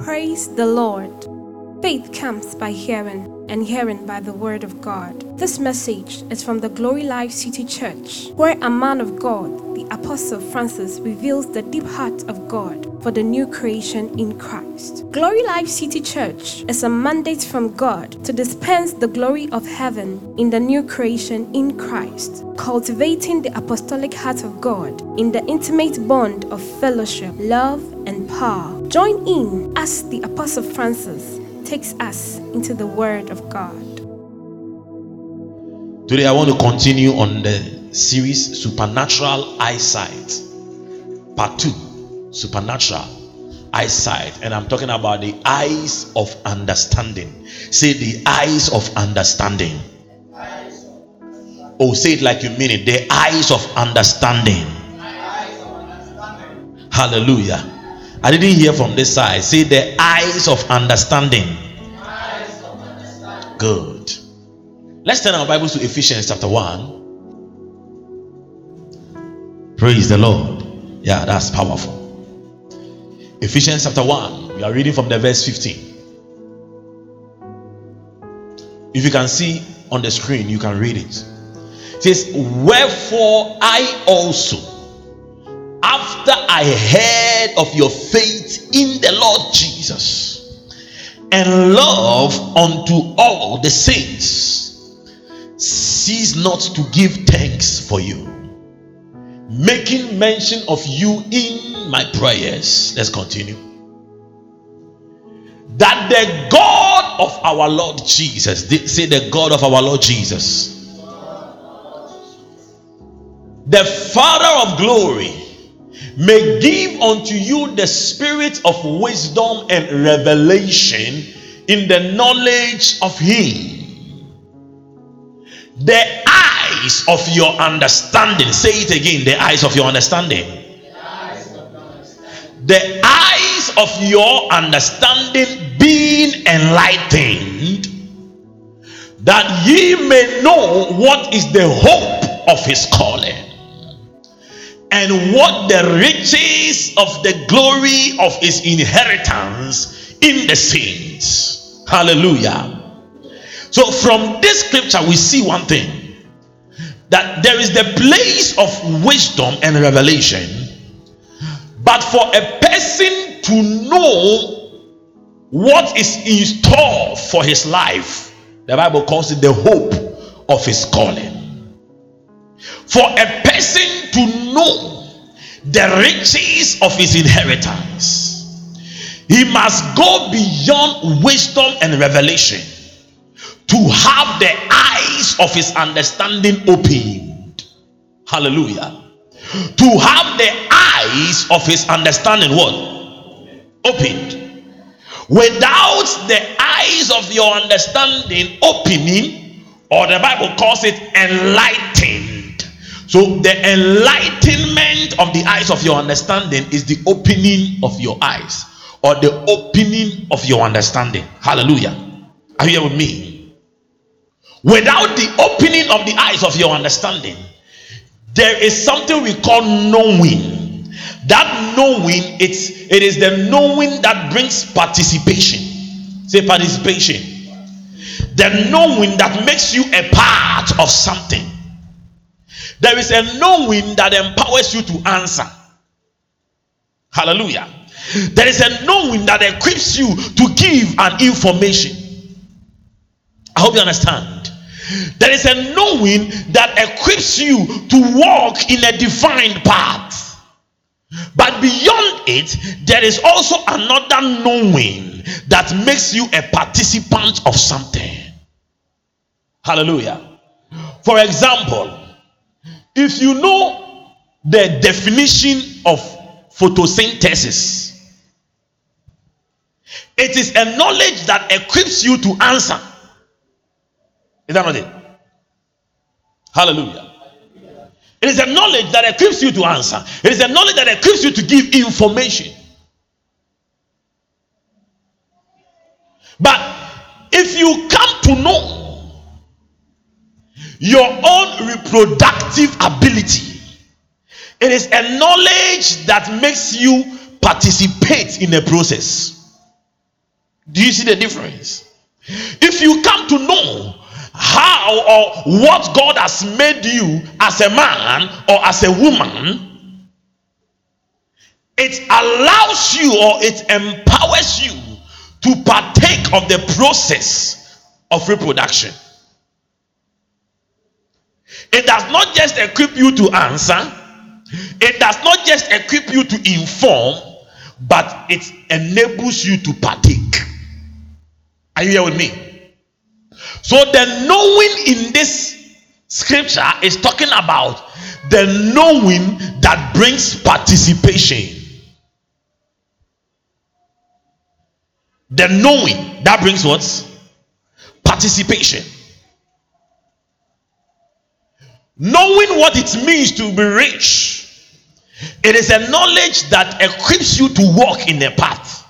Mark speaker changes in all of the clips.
Speaker 1: Praise the Lord. Faith comes by hearing, and hearing by the Word of God. This message is from the Glory Life City Church, where a man of God, the Apostle Francis, reveals the deep heart of God for the new creation in Christ. Glory Life City Church is a mandate from God to dispense the glory of heaven in the new creation in Christ, cultivating the apostolic heart of God in the intimate bond of fellowship, love, and power. Join in as the Apostle Francis takes us into the Word of God.
Speaker 2: Today, I want to continue on the series Supernatural Eyesight, Part 2 Supernatural Eyesight. And I'm talking about the eyes of understanding. Say the eyes of understanding. Oh, say it like you mean it. The eyes of understanding. Hallelujah. I didn't hear from this side. Say the eyes of understanding. Eyes of understanding. Good. Let's turn our Bibles to Ephesians chapter 1. Praise the Lord. Yeah, that's powerful. Ephesians chapter 1. We are reading from the verse 15. If you can see on the screen, you can read it. It says, Wherefore I also after I heard of your faith in the Lord Jesus and love unto all the saints, cease not to give thanks for you, making mention of you in my prayers. Let's continue. That the God of our Lord Jesus, say the God of our Lord Jesus, the Father of glory may give unto you the spirit of wisdom and revelation in the knowledge of Him. The eyes of your understanding, say it again the eyes of your understanding. The eyes of your understanding being enlightened, that ye may know what is the hope of his calling and what the riches of the glory of his inheritance in the saints. Hallelujah. So, from this scripture, we see one thing that there is the place of wisdom and revelation, but for a person to know what is in store for his life, the Bible calls it the hope of his calling. For a person to know the riches of his inheritance, he must go beyond wisdom and revelation to have the eyes of his understanding opened. Hallelujah. To have the eyes of his understanding what? Opened. Without the eyes of your understanding opening, or the Bible calls it enlightened so, the enlightenment of the eyes of your understanding is the opening of your eyes or the opening of your understanding. Hallelujah. Are you here with me? Without the opening of the eyes of your understanding, there is something we call knowing. That knowing, it's it is the knowing that brings participation. Say participation. The knowing that makes you a part of something there is a knowing that empowers you to answer. Hallelujah. There is a knowing that equips you to give an information. I hope you understand. There is a knowing that equips you to walk in a defined path. But beyond it, there is also another knowing that makes you a participant of something. Hallelujah. For example, if you know the definition of photosynthesis, it is a knowledge that equips you to answer. Is that not it? Hallelujah. It is a knowledge that equips you to answer. It is a knowledge that equips you to give information. But if you come to know your own reproductive ability. It is a knowledge that makes you participate in a process. Do you see the difference? If you come to know how or what God has made you as a man or as a woman, it allows you or it empowers you to partake of the process of reproduction. It does not just equip you to answer, it does not just equip you to inform, but it enables you to partake. Are you here with me? So, the knowing in this scripture is talking about the knowing that brings participation. The knowing that brings what? Participation. Knowing what it means to be rich, it is a knowledge that equips you to walk in a path.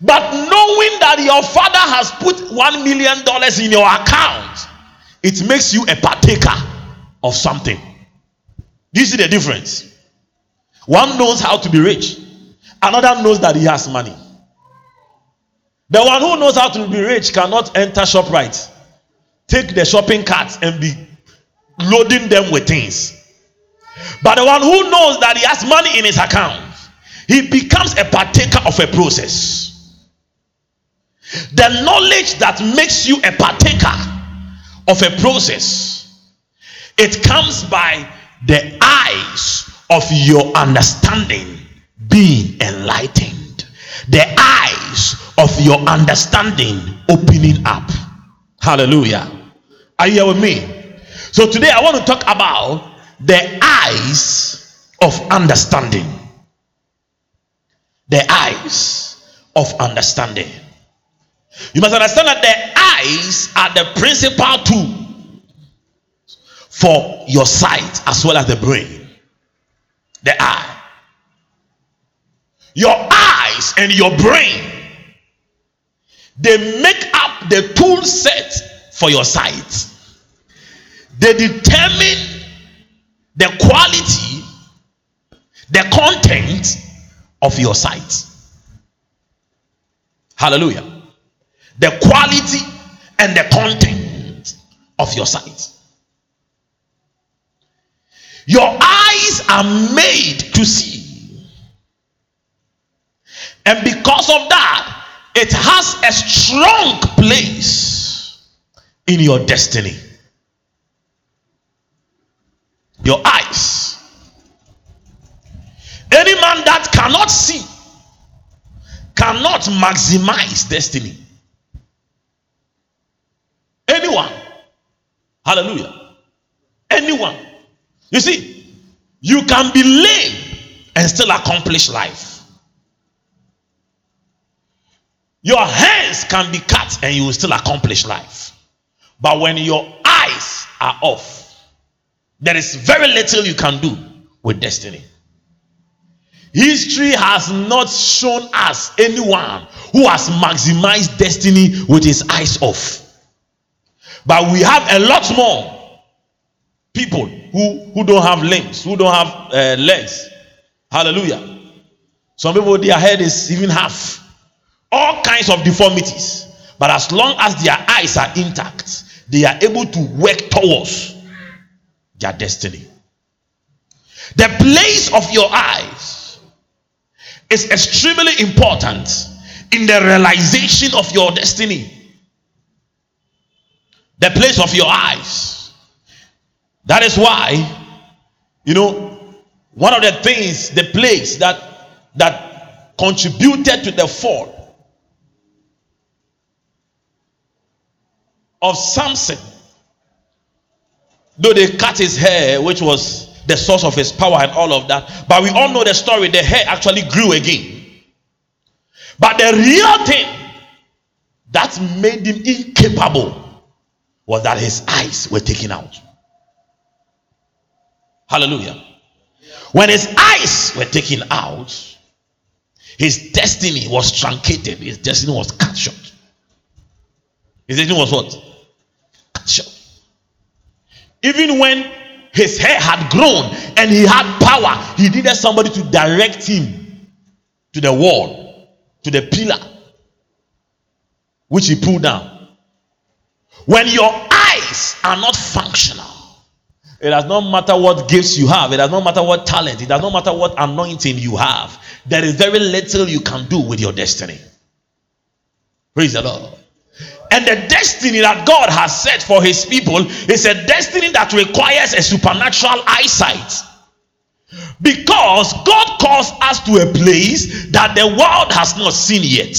Speaker 2: But knowing that your father has put one million dollars in your account, it makes you a partaker of something. Do you see the difference? One knows how to be rich, another knows that he has money. The one who knows how to be rich cannot enter ShopRite, take the shopping cart, and be loading them with things. But the one who knows that he has money in his account, he becomes a partaker of a process. The knowledge that makes you a partaker of a process, it comes by the eyes of your understanding being enlightened, the eyes of your understanding opening up. Hallelujah. Are you here with me? So today I want to talk about the eyes of understanding. The eyes of understanding. You must understand that the eyes are the principal tool for your sight as well as the brain. The eye. Your eyes and your brain they make up the tool set for your sight they determine the quality, the content of your sight. Hallelujah. The quality and the content of your sight. Your eyes are made to see. And because of that, it has a strong place in your destiny your eyes. Any man that cannot see cannot maximize destiny. Anyone. Hallelujah. Anyone. You see, you can be lame and still accomplish life. Your hands can be cut and you will still accomplish life. But when your eyes are off, there is very little you can do with destiny. History has not shown us anyone who has maximized destiny with his eyes off. But we have a lot more people who, who don't have limbs, who don't have uh, legs. Hallelujah. Some people, their head is even half. All kinds of deformities. But as long as their eyes are intact, they are able to work towards their destiny. The place of your eyes is extremely important in the realization of your destiny. The place of your eyes. That is why, you know, one of the things, the place that that contributed to the fall of Samson Though they cut his hair, which was the source of his power and all of that. But we all know the story. The hair actually grew again. But the real thing that made him incapable was that his eyes were taken out. Hallelujah. When his eyes were taken out, his destiny was truncated. His destiny was cut short. His destiny was what? Cut short. Even when his hair had grown and he had power, he needed somebody to direct him to the wall, to the pillar, which he pulled down. When your eyes are not functional, it does not matter what gifts you have, it does not matter what talent, it does not matter what anointing you have. There is very little you can do with your destiny. Praise the Lord. And the destiny that God has set for his people is a destiny that requires a supernatural eyesight. Because God calls us to a place that the world has not seen yet.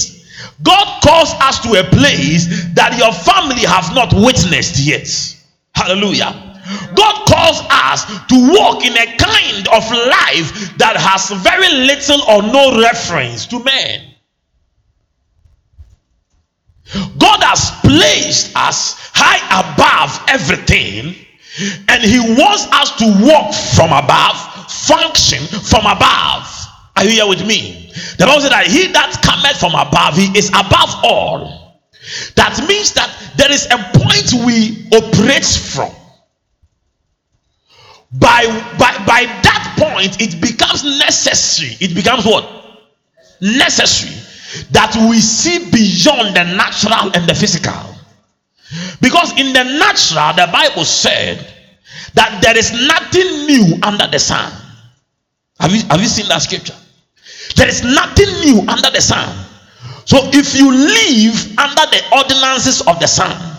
Speaker 2: God calls us to a place that your family have not witnessed yet. Hallelujah. God calls us to walk in a kind of life that has very little or no reference to man. God has placed us high above everything, and He wants us to walk from above, function from above. Are you here with me? The Bible said that he that cometh from above, he is above all. That means that there is a point we operate from. By, by, by that point, it becomes necessary. It becomes what? Necessary that we see beyond the natural and the physical. Because in the natural, the Bible said that there is nothing new under the sun. Have you, have you seen that scripture? There is nothing new under the sun. So if you live under the ordinances of the sun,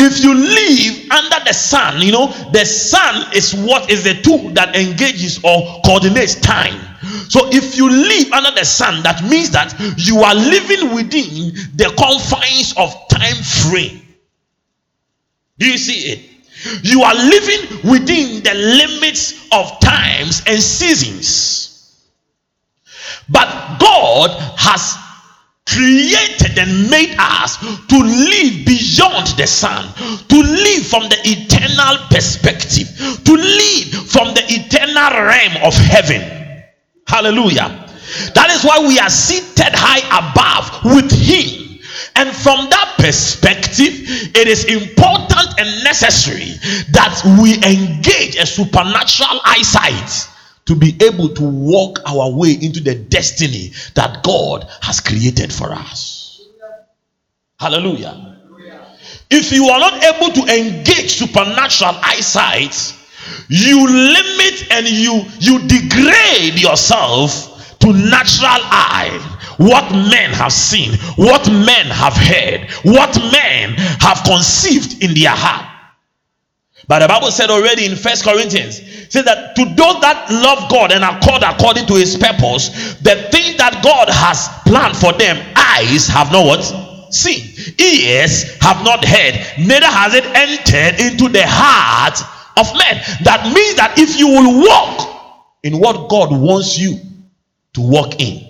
Speaker 2: if you live under the sun, you know, the sun is what is the tool that engages or coordinates time. So if you live under the sun, that means that you are living within the confines of time frame. Do you see it? You are living within the limits of times and seasons. But God has created and made us to live beyond the sun, to live from the eternal perspective, to live from the eternal realm of heaven. Hallelujah. That is why we are seated high above with Him. And from that perspective, it is important and necessary that we engage a supernatural eyesight to be able to walk our way into the destiny that God has created for us. Hallelujah. If you are not able to engage supernatural eyesight, you limit and you you degrade yourself to natural eye what men have seen what men have heard what men have conceived in their heart but the bible said already in first corinthians said that to those that love god and accord according to his purpose the thing that god has planned for them eyes have not what? Seen. Ears have not heard. Neither has it entered into the heart of men. That means that if you will walk in what God wants you to walk in,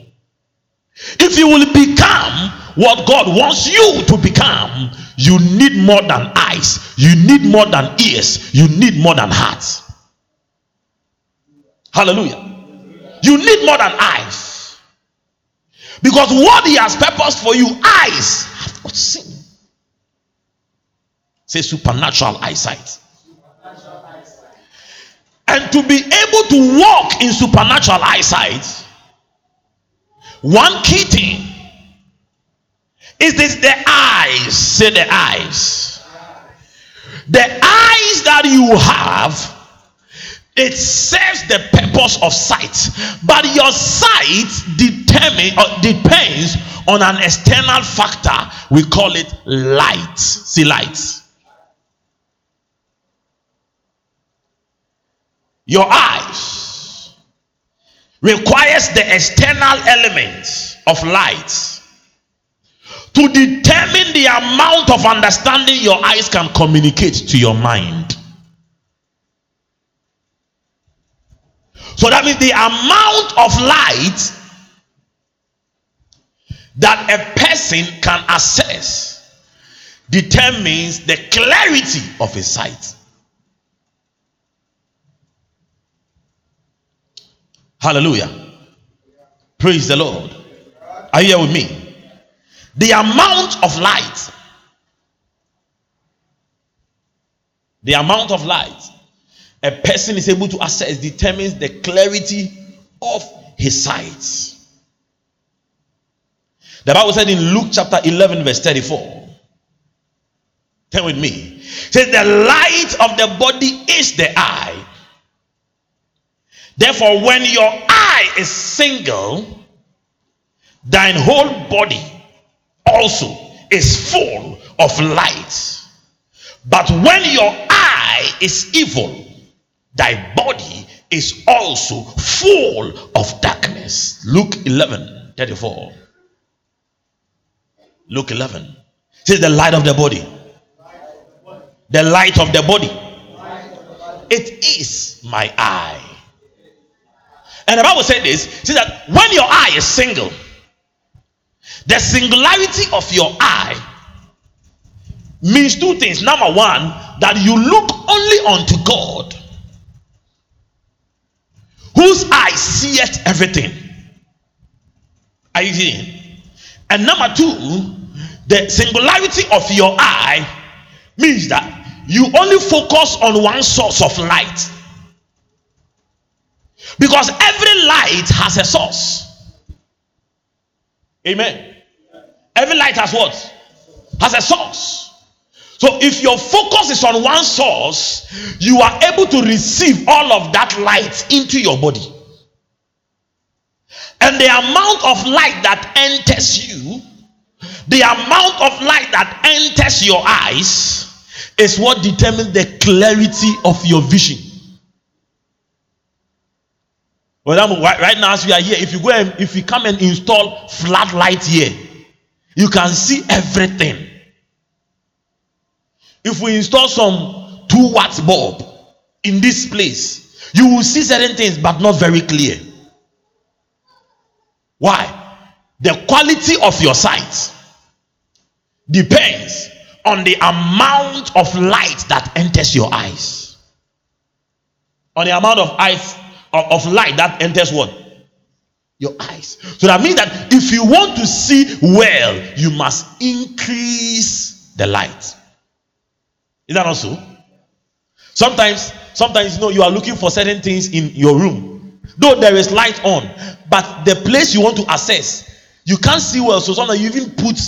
Speaker 2: if you will become what God wants you to become, you need more than eyes, you need more than ears, you need more than hearts. Hallelujah. You need more than eyes. Because what he has purposed for you, eyes have not seen. Say supernatural eyesight and to be able to walk in supernatural eyesight, one key thing is this the eyes. Say the eyes. The eyes that you have, it serves the purpose of sight, but your sight determine or depends on an external factor. We call it light. See light. your eyes requires the external elements of light to determine the amount of understanding your eyes can communicate to your mind. So that means the amount of light that a person can access determines the clarity of his sight. Hallelujah. Praise the Lord. Are you here with me? The amount of light, the amount of light a person is able to access determines the clarity of his sight. The Bible said in Luke chapter 11, verse 34. Turn with me. It says, The light of the body is the eye. Therefore, when your eye is single, thine whole body also is full of light. But when your eye is evil, thy body is also full of darkness. Luke 11 34. Luke 11 says the light of the body. The light of the body. It is my eye. And the Bible said this says that when your eye is single, the singularity of your eye means two things. Number one, that you look only unto God, whose eye seeth everything. Are you seeing? And number two, the singularity of your eye means that you only focus on one source of light. Because every light has a source. Amen. Every light has what? Has a source. So if your focus is on one source, you are able to receive all of that light into your body. And the amount of light that enters you, the amount of light that enters your eyes, is what determines the clarity of your vision. Well, right now, as we are here, if you go and if you come and install flat light here, you can see everything. If we install some 2 watts bulb in this place, you will see certain things but not very clear. Why? The quality of your sight depends on the amount of light that enters your eyes. On the amount of eyes of, of light that enters what? Your eyes. So that means that if you want to see well, you must increase the light. Is that also? Sometimes, sometimes you know you are looking for certain things in your room, though there is light on, but the place you want to access, you can't see well. So sometimes you even put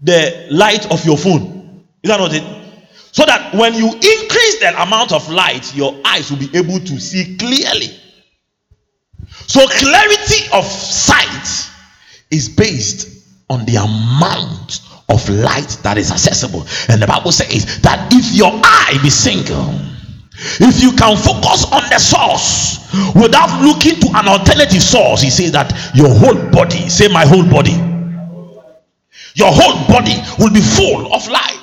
Speaker 2: the light of your phone. Is that not it? So that when you increase the amount of light, your eyes will be able to see clearly. So clarity of sight is based on the amount of light that is accessible. And the Bible says that if your eye be single, if you can focus on the source without looking to an alternative source, he says that your whole body, say my whole body, your whole body will be full of light.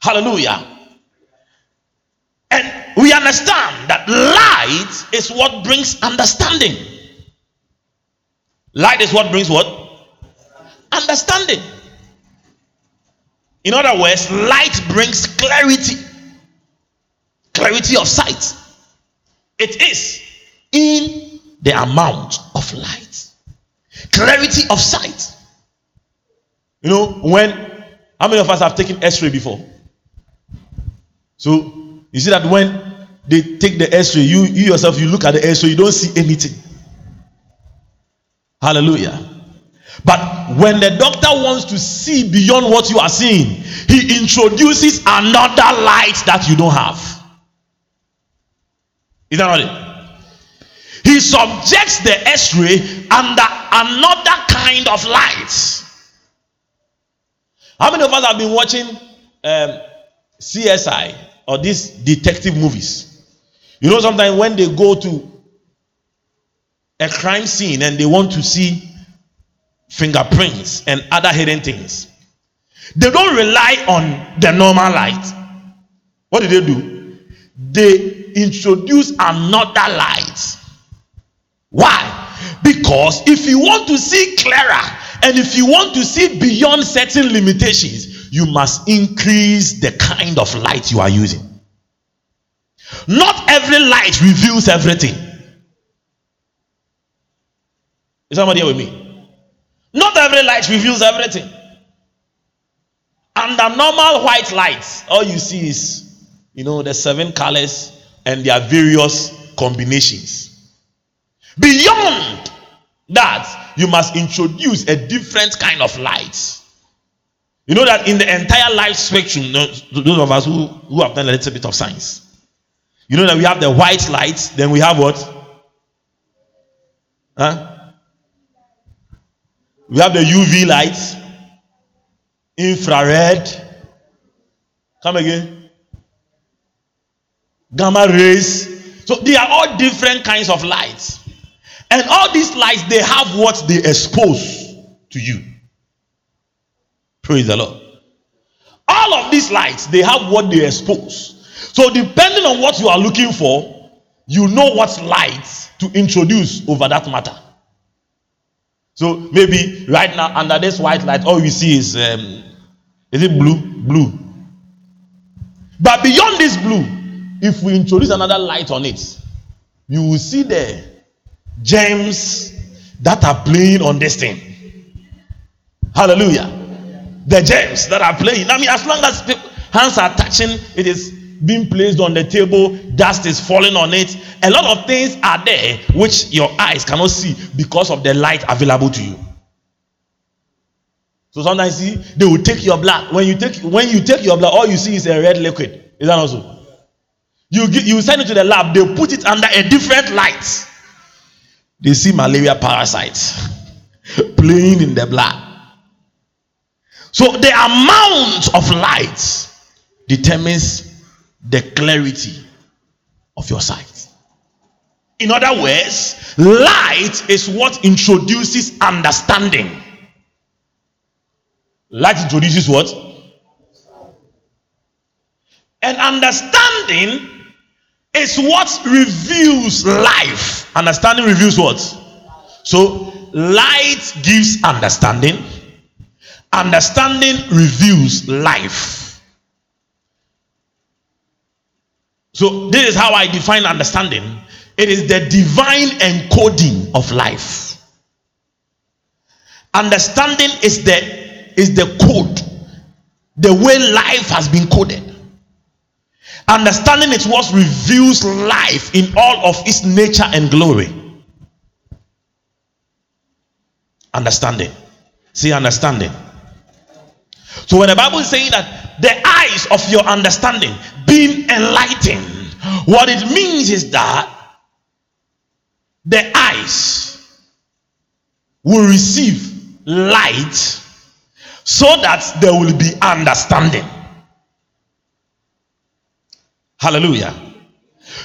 Speaker 2: Hallelujah. And we understand that light is what brings understanding. Light is what brings what? Understanding. In other words, light brings clarity, clarity of sight. It is in the amount of light, clarity of sight. You know, when how many of us have taken x ray before? So you see that when they take the x ray, you, you yourself, you look at the x ray, you don't see anything. Hallelujah. But when the doctor wants to see beyond what you are seeing, he introduces another light that you don't have. Is that not it? He subjects the x ray under another kind of light. How many of us have been watching um, CSI or these detective movies? You know, sometimes when they go to a crime scene and they want to see fingerprints, and other hidden things. They don't rely on the normal light. What do they do? They introduce another light. Why? Because if you want to see clearer and if you want to see beyond certain limitations, you must increase the kind of light you are using. Not every light reveals everything. Is somebody here with me? Not every light reveals everything. Under normal white lights, all you see is, you know, the seven colors and their various combinations. Beyond that you must introduce a different kind of light. You know that in the entire life spectrum, those of us who, who have done a little bit of science, you know that we have the white light, then we have what? Huh? We have the UV light, infrared. Come again. Gamma rays. So they are all different kinds of lights. And all these lights, they have what they expose to you. Praise the Lord. All of these lights, they have what they expose. So, depending on what you are looking for, you know what light to introduce over that matter. So, maybe right now, under this white light, all we see is um, is it blue? Blue. But beyond this blue, if we introduce another light on it, you will see the gems that are playing on this thing. Hallelujah. The gems that are playing. I mean, as long as hands are touching, it is being placed on the table, dust is falling on it. A lot of things are there which your eyes cannot see because of the light available to you. So sometimes see they will take your blood. When you take when you take your blood, all you see is a red liquid. Is that also? You you send it to the lab, they put it under a different light. They see malaria parasites playing in the blood. So the amount of light determines the clarity of your sight. In other words, light is what introduces understanding. Light introduces what? And understanding is what reveals life. Understanding reveals what? So, light gives understanding, understanding reveals life. So, this is how I define understanding it is the divine encoding of life. Understanding is the is the code, the way life has been coded. Understanding is what reveals life in all of its nature and glory. Understanding. See, understanding. So when the Bible is saying that the eyes of your understanding being enlightened, what it means is that the eyes will receive light so that there will be understanding. Hallelujah.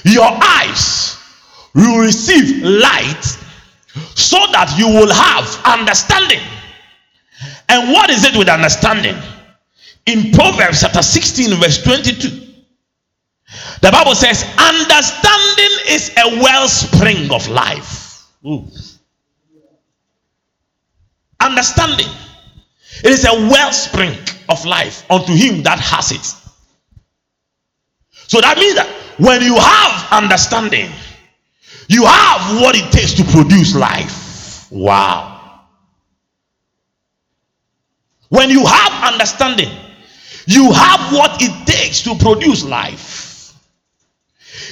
Speaker 2: Your eyes will receive light so that you will have understanding. And what is it with understanding? In Proverbs chapter 16, verse 22, the Bible says, Understanding is a wellspring of life. Ooh. Understanding. It is a wellspring of life unto him that has it. So that means that when you have understanding, you have what it takes to produce life. Wow. When you have understanding, you have what it takes to produce life.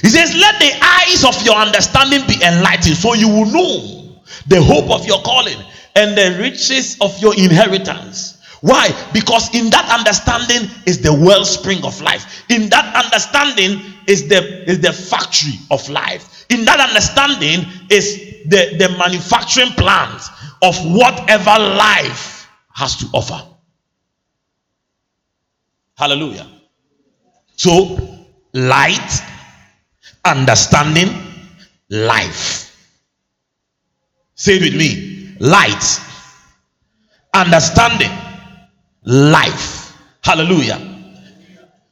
Speaker 2: He says, Let the eyes of your understanding be enlightened so you will know the hope of your calling and the riches of your inheritance why? Because in that understanding is the wellspring of life. In that understanding is the is the factory of life. In that understanding is the, the manufacturing plant of whatever life has to offer. Hallelujah. So, light, understanding, life. Say it with me. Light, understanding, life. Hallelujah.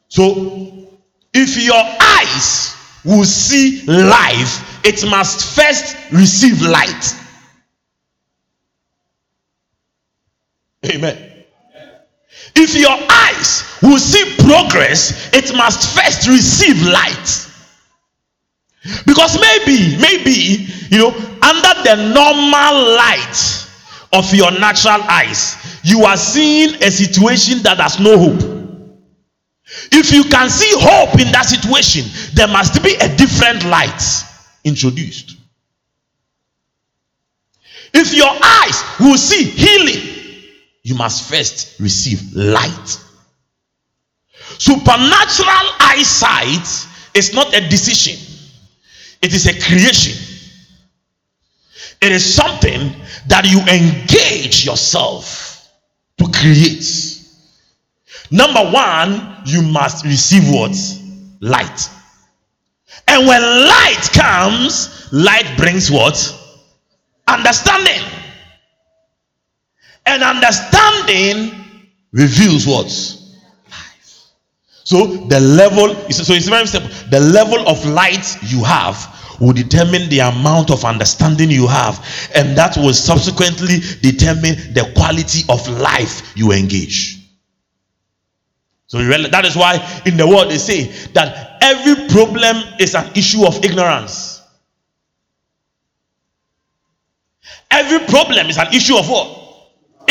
Speaker 2: So, if your eyes will see life, it must first receive light. Amen. If your eyes will see progress, it must first receive light. Because maybe, maybe, you know, under the normal light of your natural eyes, you are seeing a situation that has no hope. If you can see hope in that situation, there must be a different light introduced. If your eyes will see healing, you must first receive light. Supernatural eyesight is not a decision, it is a creation. It is something that you engage yourself to create. Number one, you must receive what? Light. And when light comes, light brings what? Understanding. And understanding reveals what? Life. So the level, so it's very simple. The level of light you have will determine the amount of understanding you have, and that will subsequently determine the quality of life you engage. So that is why in the world they say that every problem is an issue of ignorance. Every problem is an issue of what?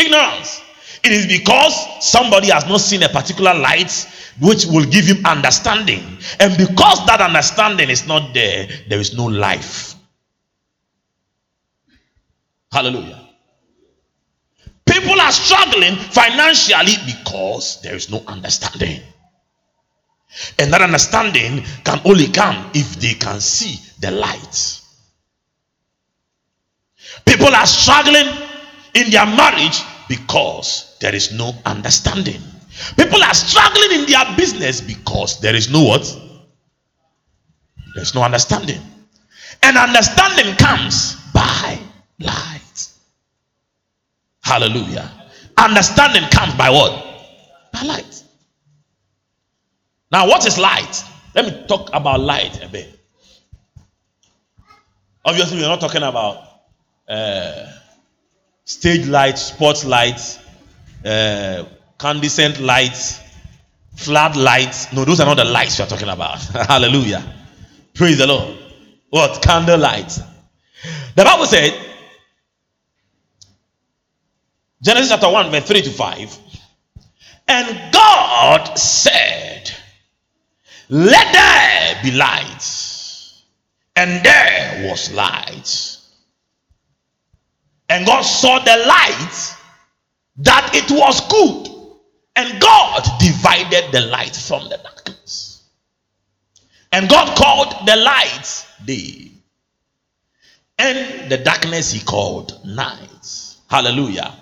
Speaker 2: Ignorance. It is because somebody has not seen a particular light which will give him understanding. And because that understanding is not there, there is no life. Hallelujah. People are struggling financially because there is no understanding. And that understanding can only come if they can see the light. People are struggling in their marriage because there is no understanding. People are struggling in their business because there is no what? There's no understanding. And understanding comes by light. Hallelujah. Understanding comes by what? By light. Now, what is light? Let me talk about light a bit. Obviously, we're not talking about uh, stage lights, sports lights, uh, Candescent lights, flood lights. No, those are not the lights we are talking about. Hallelujah. Praise the Lord. What? Candle lights. The Bible said, Genesis chapter 1, verse 3 to 5. And God said, Let there be light. And there was light. And God saw the light that it was good. And God divided the light from the darkness. And God called the light day. And the darkness he called night. Hallelujah.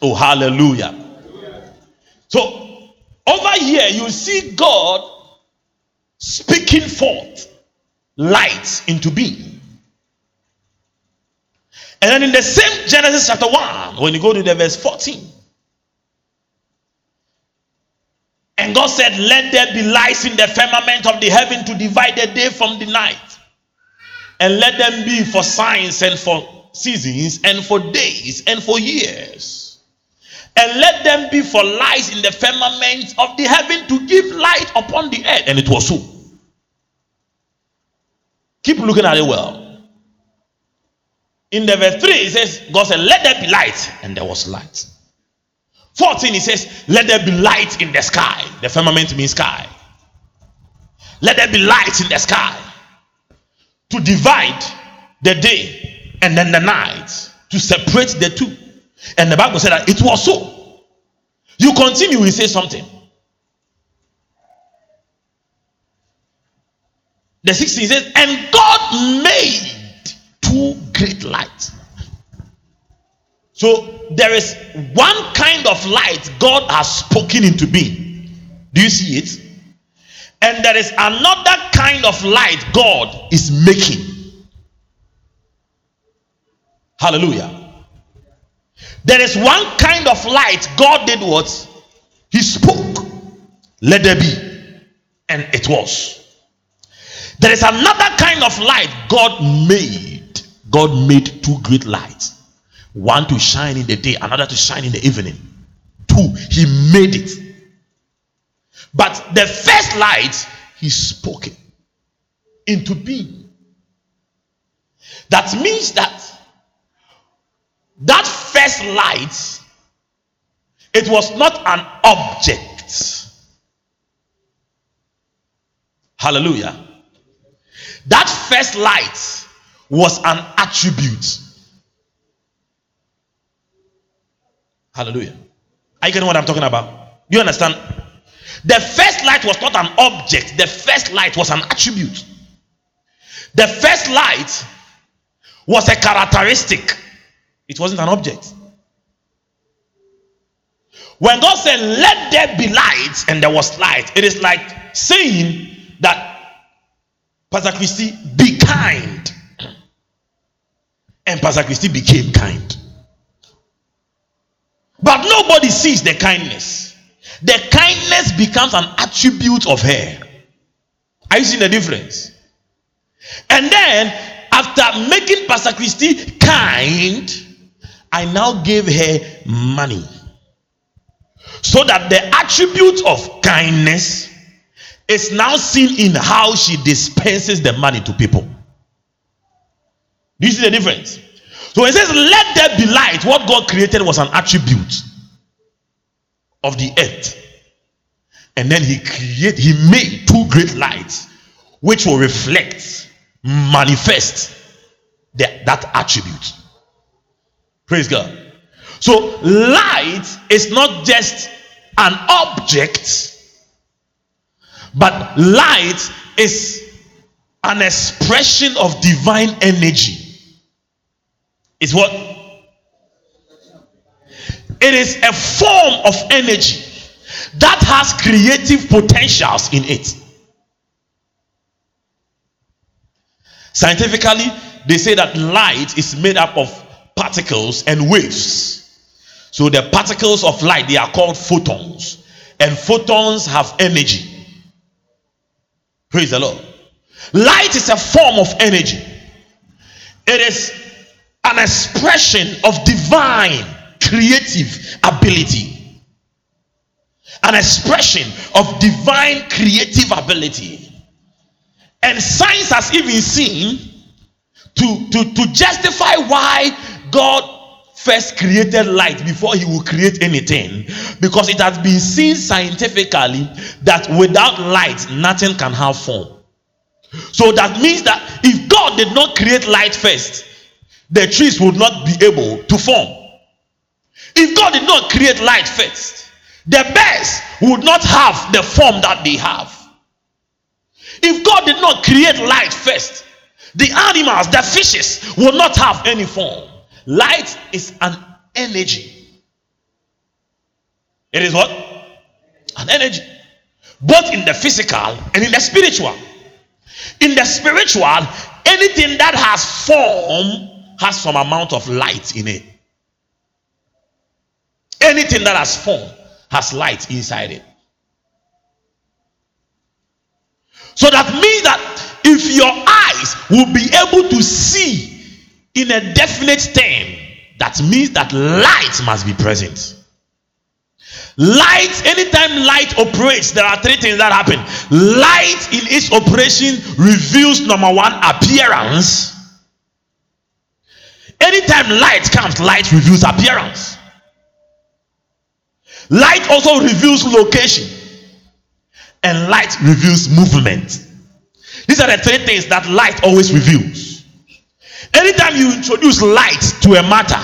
Speaker 2: Oh, hallelujah. So, over here, you see God speaking forth light into being. And then in the same Genesis chapter 1, when you go to the verse 14, And God said, Let there be lights in the firmament of the heaven to divide the day from the night. And let them be for signs and for seasons and for days and for years. And let them be for lights in the firmament of the heaven to give light upon the earth. And it was so. Keep looking at it well. In the verse 3, it says, God said, Let there be light. And there was light. 14, he says, Let there be light in the sky. The firmament means sky. Let there be light in the sky to divide the day and then the night, to separate the two. And the Bible said that it was so. You continue, we say something. The 16 says, And God made great lights so there is one kind of light God has spoken into being. Do you see it? And there is another kind of light God is making. Hallelujah. There is one kind of light God did what? He spoke. Let there be. And it was. There is another kind of light God made. God made two great lights one to shine in the day, another to shine in the evening. Two, he made it. But the first light, he spoke it into being. That means that that first light, it was not an object. Hallelujah. That first light was an attribute Hallelujah. Are you getting what I'm talking about? Do you understand? The first light was not an object, the first light was an attribute. The first light was a characteristic, it wasn't an object. When God said, Let there be light, and there was light, it is like saying that Pastor Christy, be kind. And Pastor Christy became kind. But nobody sees the kindness. The kindness becomes an attribute of her. Are you seeing the difference? And then, after making Pastor Christy kind, I now gave her money. So that the attribute of kindness is now seen in how she dispenses the money to people. Do you see the difference? So it says, Let there be light. What God created was an attribute of the earth. And then he created, he made two great lights which will reflect, manifest the, that attribute. Praise God. So, light is not just an object, but light is an expression of divine energy. It's what? It is a form of energy that has creative potentials in it. Scientifically, they say that light is made up of particles and waves. So the particles of light they are called photons, and photons have energy. Praise the Lord. Light is a form of energy. It is an expression of divine creative ability. An expression of divine creative ability. And science has even seen to, to, to justify why God first created light before he will create anything because it has been seen scientifically that without light nothing can have form so that means that if god did not create light first the trees would not be able to form if god did not create light first the birds would not have the form that they have if god did not create light first the animals the fishes will not have any form Light is an energy. It is what? An energy. Both in the physical and in the spiritual. In the spiritual, anything that has form has some amount of light in it. Anything that has form has light inside it. So that means that if your eyes will be able to see in a definite term, that means that light must be present. Light, anytime light operates, there are three things that happen. Light in its operation reveals number one, appearance. Anytime light comes, light reveals appearance. Light also reveals location, and light reveals movement. These are the three things that light always reveals. Anytime you introduce light to a matter,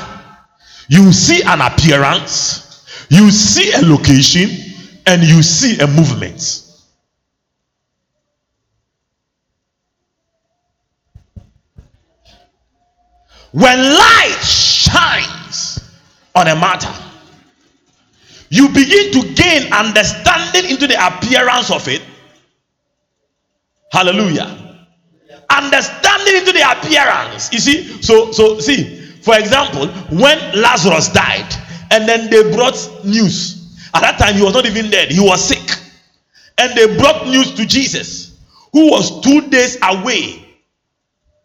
Speaker 2: you see an appearance, you see a location, and you see a movement. When light shines on a matter, you begin to gain understanding into the appearance of it. Hallelujah understanding into the appearance. You see, so so see, for example, when Lazarus died, and then they brought news. At that time, he was not even dead, he was sick. And they brought news to Jesus, who was two days away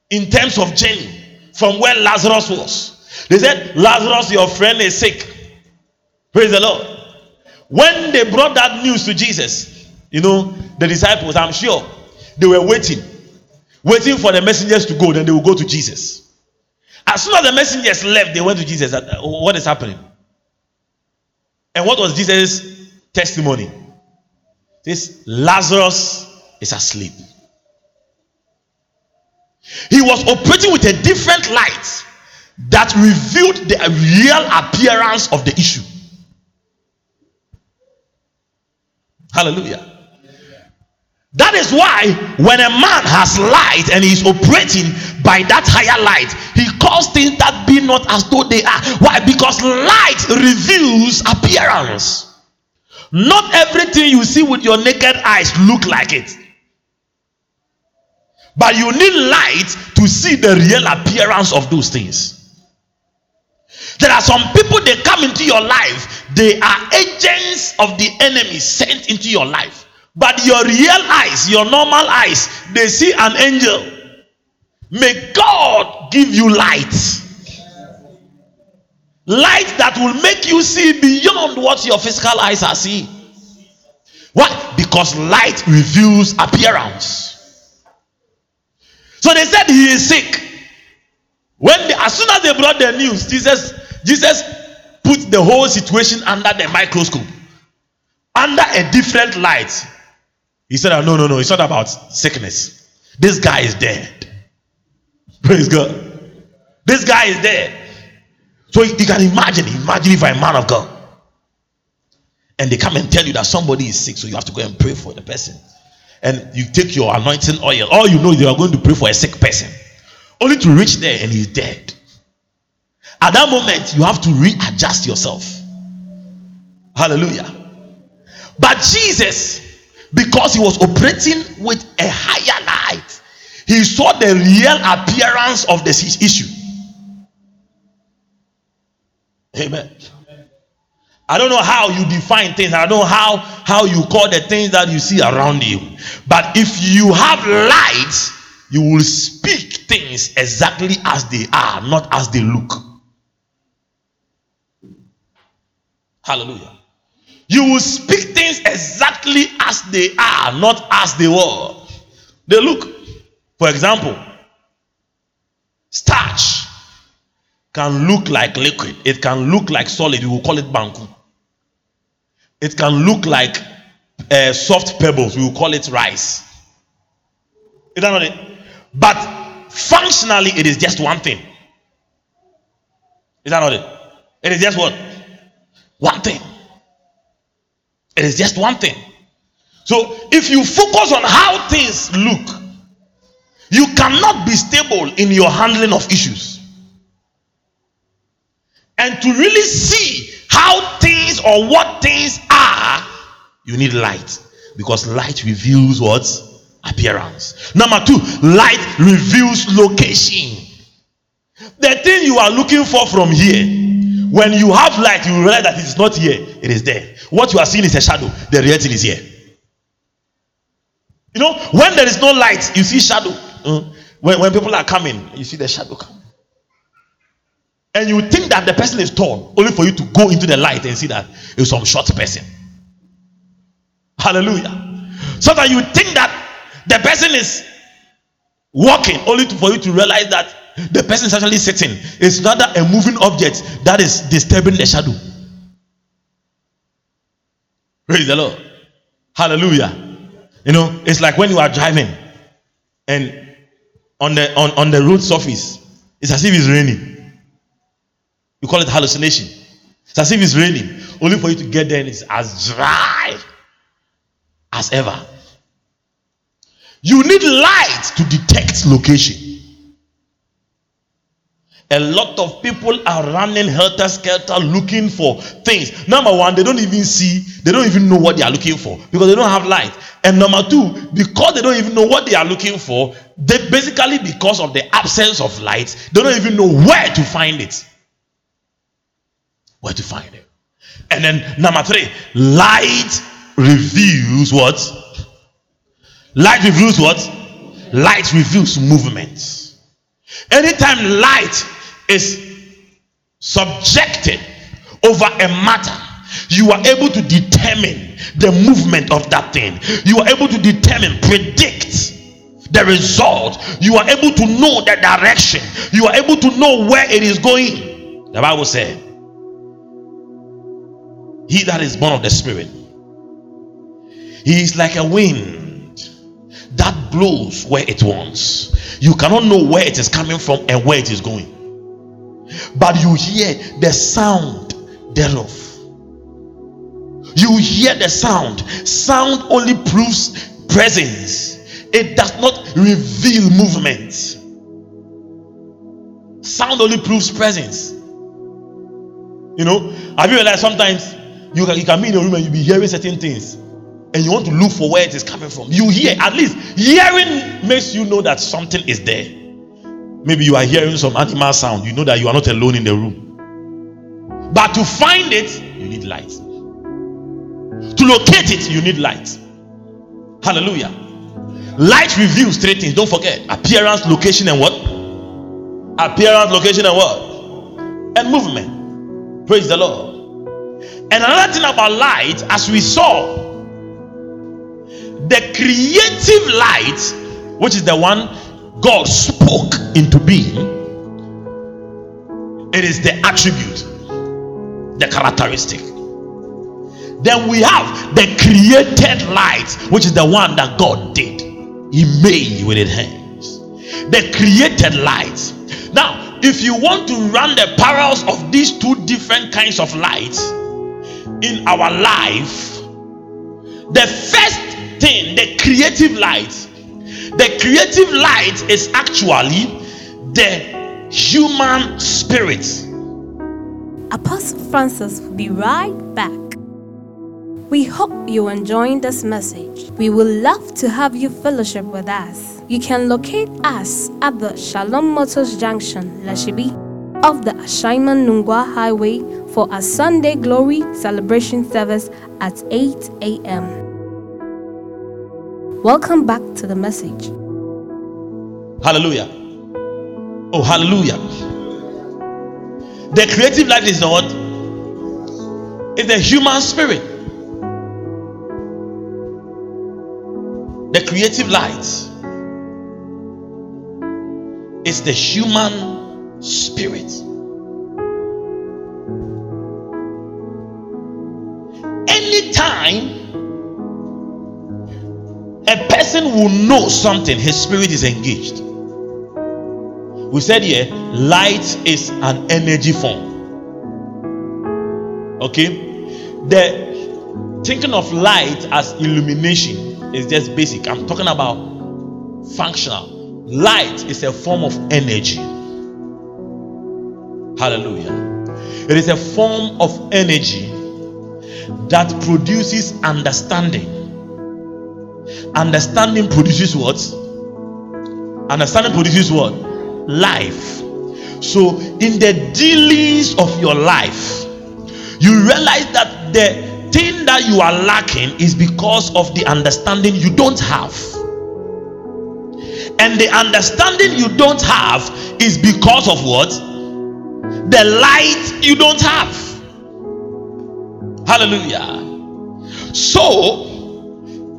Speaker 2: in terms of journey from where Lazarus was. They said, Lazarus, your friend is sick. Praise the Lord. When they brought that news to Jesus, you know, the disciples, I'm sure, they were waiting waiting for the messengers to go, then they will go to Jesus. As soon as the messengers left, they went to Jesus. Uh, what is happening? And what was Jesus' testimony? This Lazarus is asleep. He was operating with a different light that revealed the real appearance of the issue. Hallelujah. That is why when a man has light and is operating by that higher light, he calls things that be not as though they are. Why? Because light reveals appearance. Not everything you see with your naked eyes look like it. But you need light to see the real appearance of those things. There are some people they come into your life, they are agents of the enemy sent into your life. But your real eyes, your normal eyes, they see an angel. May God give you light. Light that will make you see beyond what your physical eyes are seeing. Why? Because light reveals appearance. So they said he is sick. When they, as soon as they brought the news, Jesus Jesus put the whole situation under the microscope, under a different light. He said, oh, No, no, no, it's not about sickness. This guy is dead. Praise God. This guy is dead. So you can imagine, imagine if I'm a man of God. And they come and tell you that somebody is sick, so you have to go and pray for the person. And you take your anointing oil. All you know you are going to pray for a sick person. Only to reach there and he's dead. At that moment, you have to readjust yourself. Hallelujah. But Jesus because he was operating with a higher light. He saw the real appearance of this issue. Amen. I don't know how you define things. I don't know how how you call the things that you see around you. But if you have light, you will speak things exactly as they are, not as they look. Hallelujah. You will speak things exactly as they are, not as they were. They look. For example, starch can look like liquid, it can look like solid. We will call it banku. It can look like uh, soft pebbles. We will call it rice. Is that not it? But functionally, it is just one thing. Is that not it? It is just what? One thing. It is just one thing. So if you focus on how things look, you cannot be stable in your handling of issues. And to really see how things or what you need light because light reveals what appearance. Number two, light reveals location. The thing you are looking for from here when you have light, you realize that it is not here, it is there. What you are seeing is a shadow, the reality is here. You know, when there is no light, you see shadow. Uh, when, when people are coming, you see the shadow come. And you think that the person is tall, only for you to go into the light and see that it's some short person. Hallelujah. So that you think that the person is walking, only to, for you to realize that the person is actually sitting. It's rather a moving object that is disturbing the shadow. Praise the Lord. Hallelujah. You know, it's like when you are driving and on the on, on the road surface, it's as if it's raining. You call it hallucination. It's as if it's raining. Only for you to get there and it's as dry as ever. You need light to detect location. A lot of people are running helter skelter looking for things. Number one, they don't even see, they don't even know what they are looking for because they don't have light. And number two, because they don't even know what they are looking for, they basically, because of the absence of light, they don't even know where to find it. Where to find it. And then number three, light reveals what? Light reveals what? Light reveals movements. Anytime light is subjected over a matter, you are able to determine the movement of that thing. You are able to determine, predict the result. You are able to know the direction. You are able to know where it is going. The Bible said, He that is born of the Spirit, he is like a wind that blows where it wants. You cannot know where it is coming from and where it is going but you hear the sound thereof. You hear the sound. Sound only proves presence, it does not reveal movement. Sound only proves presence. You know, have you realized sometimes you can, you can be in a room and you be hearing certain things and you want to look for where it is coming from? You hear, at least hearing makes you know that something is there. Maybe you are hearing some animal sound, you know that you are not alone in the room. But to find it, you need light. To locate it, you need light. Hallelujah. Light reveals three things. Don't forget appearance, location, and what? Appearance, location, and what? And movement. Praise the Lord. And another thing about light, as we saw, the creative light, which is the one God spoke into being, it is the attribute the characteristic. Then we have the created light, which is the one that God did. He made with his hands. The created light. Now, if you want to run the parallels of these two different kinds of lights in our life, the first thing, the creative light, the creative light is actually the human spirit
Speaker 1: Apostle Francis will be right back. We hope you're enjoying this message. We would love to have you fellowship with us. You can locate us at the Shalom Motors Junction, Lashibi, of the Ashaiman Nungua Highway for a Sunday Glory celebration service at 8 a.m. Welcome back to the message.
Speaker 2: Hallelujah. Oh, hallelujah. The creative life is what? It's the human spirit. The creative light is the human spirit. Anytime a person will know something, his spirit is engaged. We said here light is an energy form. Okay? The thinking of light as illumination is just basic. I'm talking about functional. Light is a form of energy. Hallelujah. It is a form of energy that produces understanding understanding produces what understanding produces what life. So, in the dealings of your life, you realize that the thing that you are lacking is because of the understanding you don't have. And the understanding you don't have is because of what? The light you don't have. Hallelujah. So,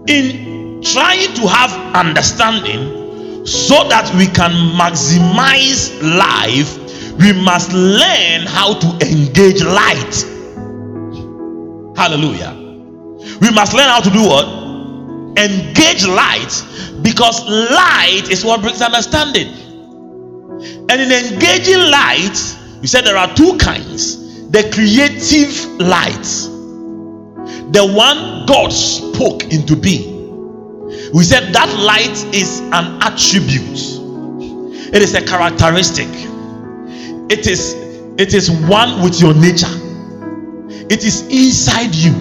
Speaker 2: in trying to have understanding, so that we can maximize life, we must learn how to engage light. Hallelujah. We must learn how to do what? Engage light because light is what brings understanding. And in engaging light, we said there are two kinds the creative light, the one God spoke into being we said that light is an attribute, it is a characteristic, it is it is one with your nature, it is inside you.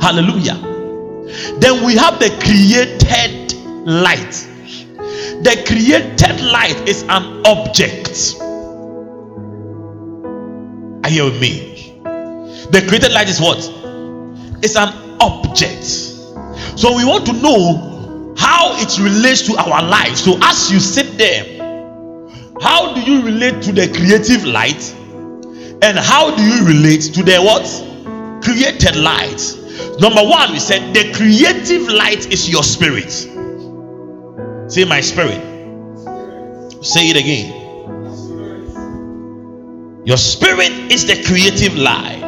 Speaker 2: Hallelujah. Then we have the created light. The created light is an object. Are you with me? The created light is what? It's an object. So we want to know how it relates to our life. So as you sit there, how do you relate to the creative light? And how do you relate to the what? Created light. Number one, we said the creative light is your spirit. Say, my spirit. Say it again. Your spirit is the creative light.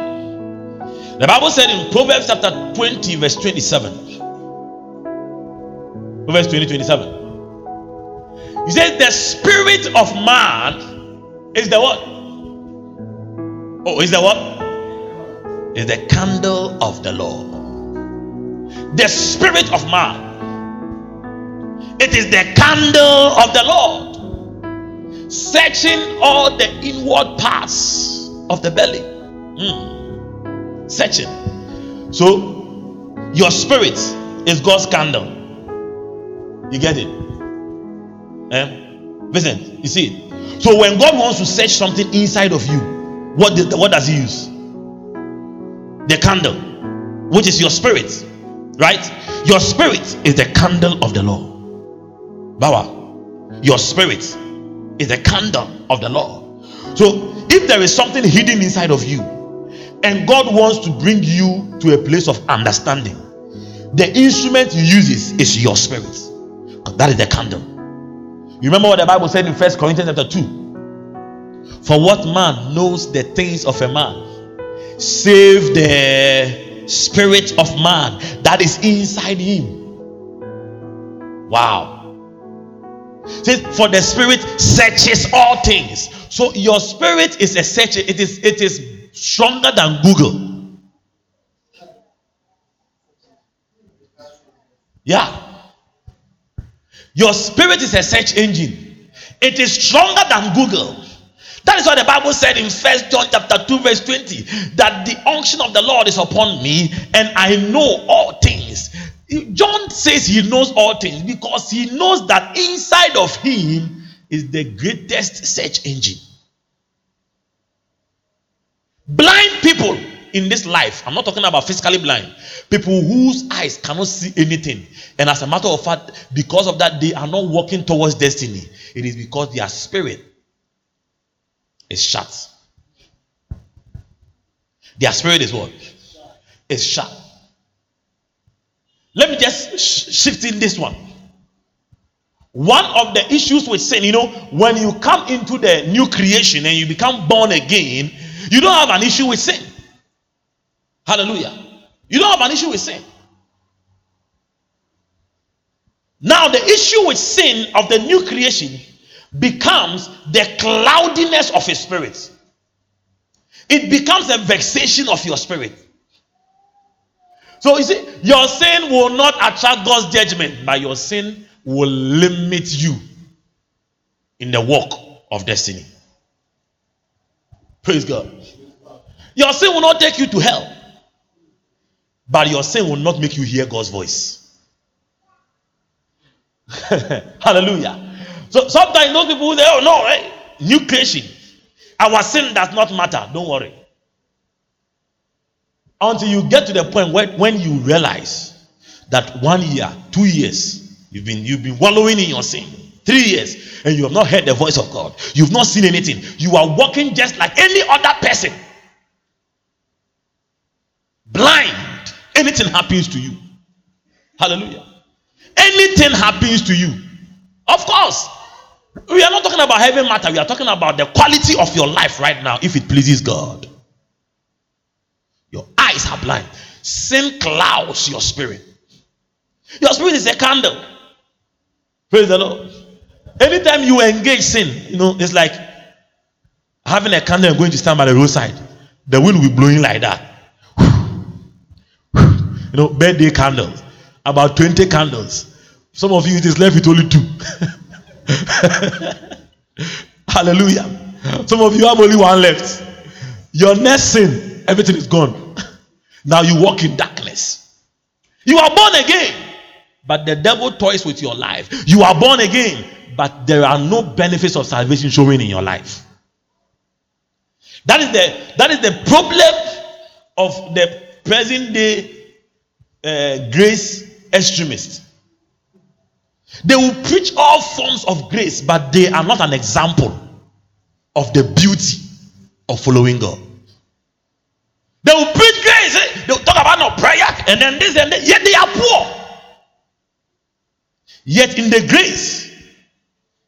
Speaker 2: The Bible said in Proverbs chapter 20, verse 27 Proverbs 20 27. He says, The spirit of man is the what? Oh, is the what? is the candle of the Lord. The spirit of man. It is the candle of the Lord. Searching all the inward parts of the belly. Mm. Searching. So, your spirit is God's candle. You get it? Eh? Listen, you see. So when God wants to search something inside of you, what, did, what does He use? The candle, which is your spirit, right? Your spirit is the candle of the law. Bawa, your spirit is the candle of the law. So if there is something hidden inside of you, and God wants to bring you to a place of understanding, the instrument He uses is your spirit. That is the candle. You remember what the Bible said in First Corinthians chapter 2? For what man knows the things of a man, save the spirit of man that is inside him. Wow. Says, for the spirit searches all things. So your spirit is a search, it is it is stronger than Google. Yeah. Your spirit is a search engine. It is stronger than Google. That is what the Bible said in First John chapter 2, verse 20. That the unction of the Lord is upon me, and I know all things. John says he knows all things because he knows that inside of him is the greatest search engine. Blind people in this life, I'm not talking about physically blind, people whose eyes cannot see anything. And as a matter of fact, because of that, they are not walking towards destiny. It is because their spirit is shut. Their spirit is what? Is shut. Let me just sh- shift in this one. One of the issues with sin, you know, when you come into the new creation and you become born again, you don't have an issue with sin. Hallelujah. You don't have an issue with sin. Now, the issue with sin of the new creation becomes the cloudiness of his spirit. It becomes a vexation of your spirit. So, you see, your sin will not attract God's judgment, but your sin will limit you in the walk of destiny. Praise God. Your sin will not take you to hell, but your sin will not make you hear God's voice. Hallelujah. So sometimes those people say, Oh no, hey, new creation. Our sin does not matter. Don't worry. Until you get to the point where when you realize that one year, two years, you've been you've been wallowing in your sin, three years, and you have not heard the voice of God, you've not seen anything, you are walking just like any other person. Blind. Anything happens to you. Hallelujah anything happens to you, of course, we are not talking about heaven matter. We are talking about the quality of your life right now if it pleases God. Your eyes are blind. Sin clouds your spirit. Your spirit is a candle. Praise the Lord. Anytime you engage sin, you know, it's like having a candle and going to stand by the roadside. The wind will be blowing like that. You know, birthday candles about 20 candles. Some of you, it is left with only two. Hallelujah. Some of you have only one left. Your next sin, everything is gone. now you walk in darkness. You are born again, but the devil toys with your life. You are born again, but there are no benefits of salvation showing in your life. That is the that is the problem of the present day uh, grace extremists. They will preach all forms of grace, but they are not an example of the beauty of following God. They will preach grace, eh? they will talk about no prayer, and then this and that, yet they are poor. Yet in the grace,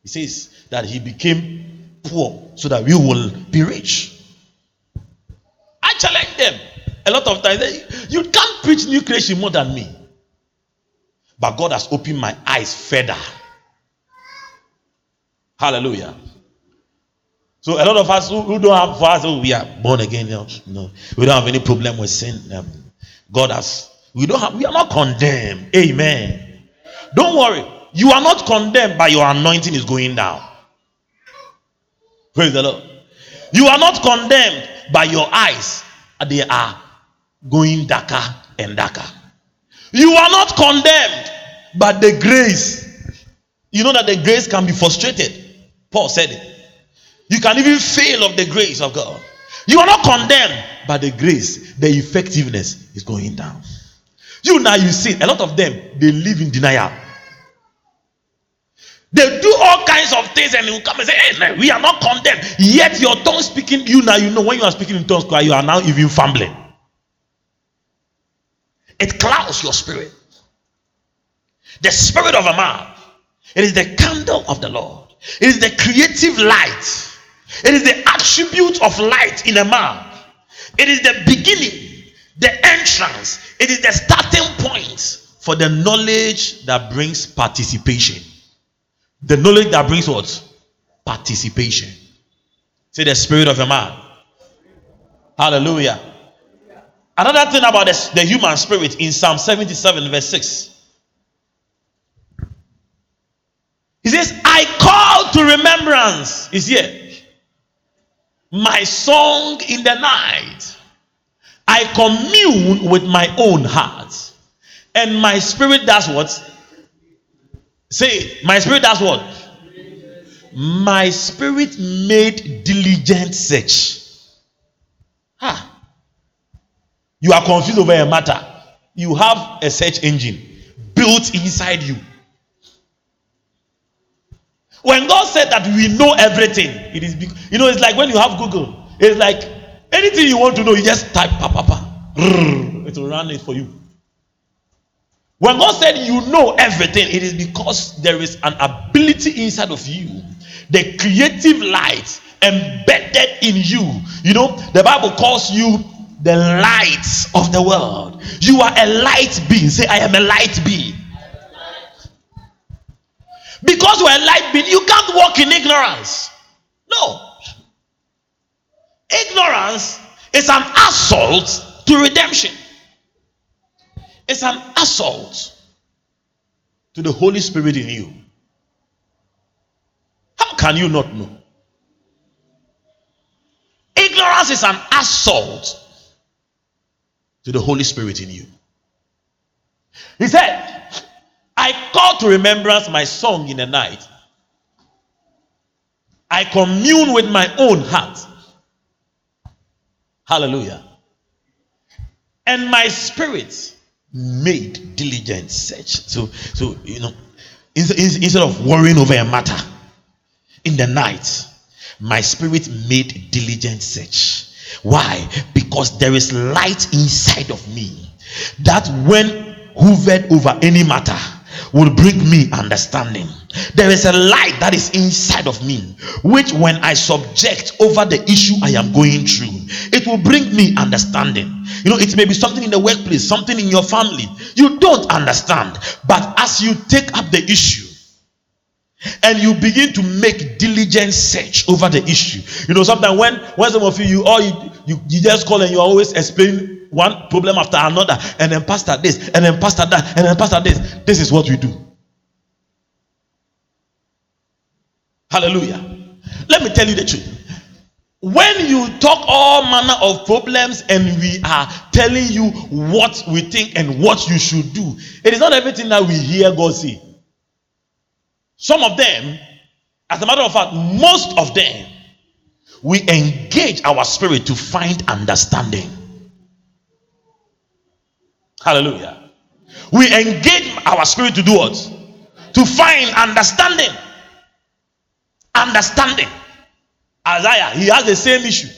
Speaker 2: he says that he became poor so that we will be rich. I challenge them a lot of times. You can't preach new creation more than me. But God has opened my eyes further. Hallelujah. So a lot of us who, who don't have for us, oh, we are born again. You know, no, we don't have any problem with sin. Um, God has. We don't have. We are not condemned. Amen. Don't worry. You are not condemned, but your anointing is going down. Praise the Lord. You are not condemned by your eyes. They are going darker and darker. You are not condemned, but the grace. You know that the grace can be frustrated. Paul said it. You can even fail of the grace of God. You are not condemned, but the grace, the effectiveness is going down. You now you see a lot of them they live in denial. They do all kinds of things and you come and say, Hey, we are not condemned. Yet your tongue speaking, you now you know when you are speaking in tongues, you are now even fumbling. It clouds your spirit. The spirit of a man, it is the candle of the Lord, it is the creative light, it is the attribute of light in a man, it is the beginning, the entrance, it is the starting point for the knowledge that brings participation. The knowledge that brings what? Participation. Say the spirit of a man. Hallelujah. Another thing about the, the human spirit in Psalm 77, verse 6. He says, I call to remembrance, is here, my song in the night. I commune with my own heart. And my spirit does what? Say, my spirit does what? My spirit made diligent search. Ha. You are confused over a matter. You have a search engine built inside you. When God said that we know everything, it is because, you know it's like when you have Google. It's like anything you want to know, you just type pa pa pa. It will run it for you. When God said you know everything, it is because there is an ability inside of you, the creative light embedded in you. You know, the Bible calls you the light of the world. You are a light being. Say, I am a light being. Because you're a light being, you can't walk in ignorance. No. Ignorance is an assault to redemption, it's an assault to the Holy Spirit in you. How can you not know? Ignorance is an assault to the Holy Spirit in you. He said, I call to remembrance my song in the night. I commune with my own heart. Hallelujah. And my spirit made diligent search. So, so you know, instead of worrying over a matter in the night, my spirit made diligent search. Why? Because there is light inside of me that when hovered over any matter will bring me understanding. There is a light that is inside of me, which when I subject over the issue I am going through, it will bring me understanding. You know, it may be something in the workplace, something in your family. You don't understand, but as you take up the issue, and you begin to make diligent search over the issue. You know, sometimes when when some of you you all you, you, you just call and you always explain one problem after another, and then pastor this, and then pastor that, and then pastor this. This is what we do. Hallelujah. Let me tell you the truth. When you talk all manner of problems and we are telling you what we think and what you should do, it is not everything that we hear God say. Some of them, as a matter of fact, most of them, we engage our spirit to find understanding. Hallelujah. We engage our spirit to do what? To find understanding. Understanding. Isaiah, he has the same issue.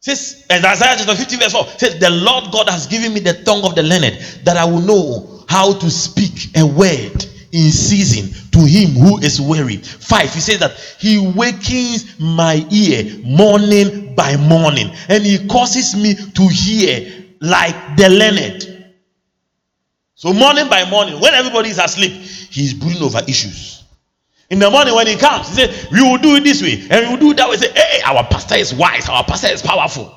Speaker 2: Says, Isaiah chapter 50, verse 4 says, The Lord God has given me the tongue of the learned that I will know how to speak a word in season to him who is weary. Five, he says that he wakens my ear morning by morning and he causes me to hear like the learned. So, morning by morning, when everybody is asleep, he's brooding over issues. In the morning when he comes, he says, We will do it this way and we will do it that way. Say, Hey, our pastor is wise, our pastor is powerful.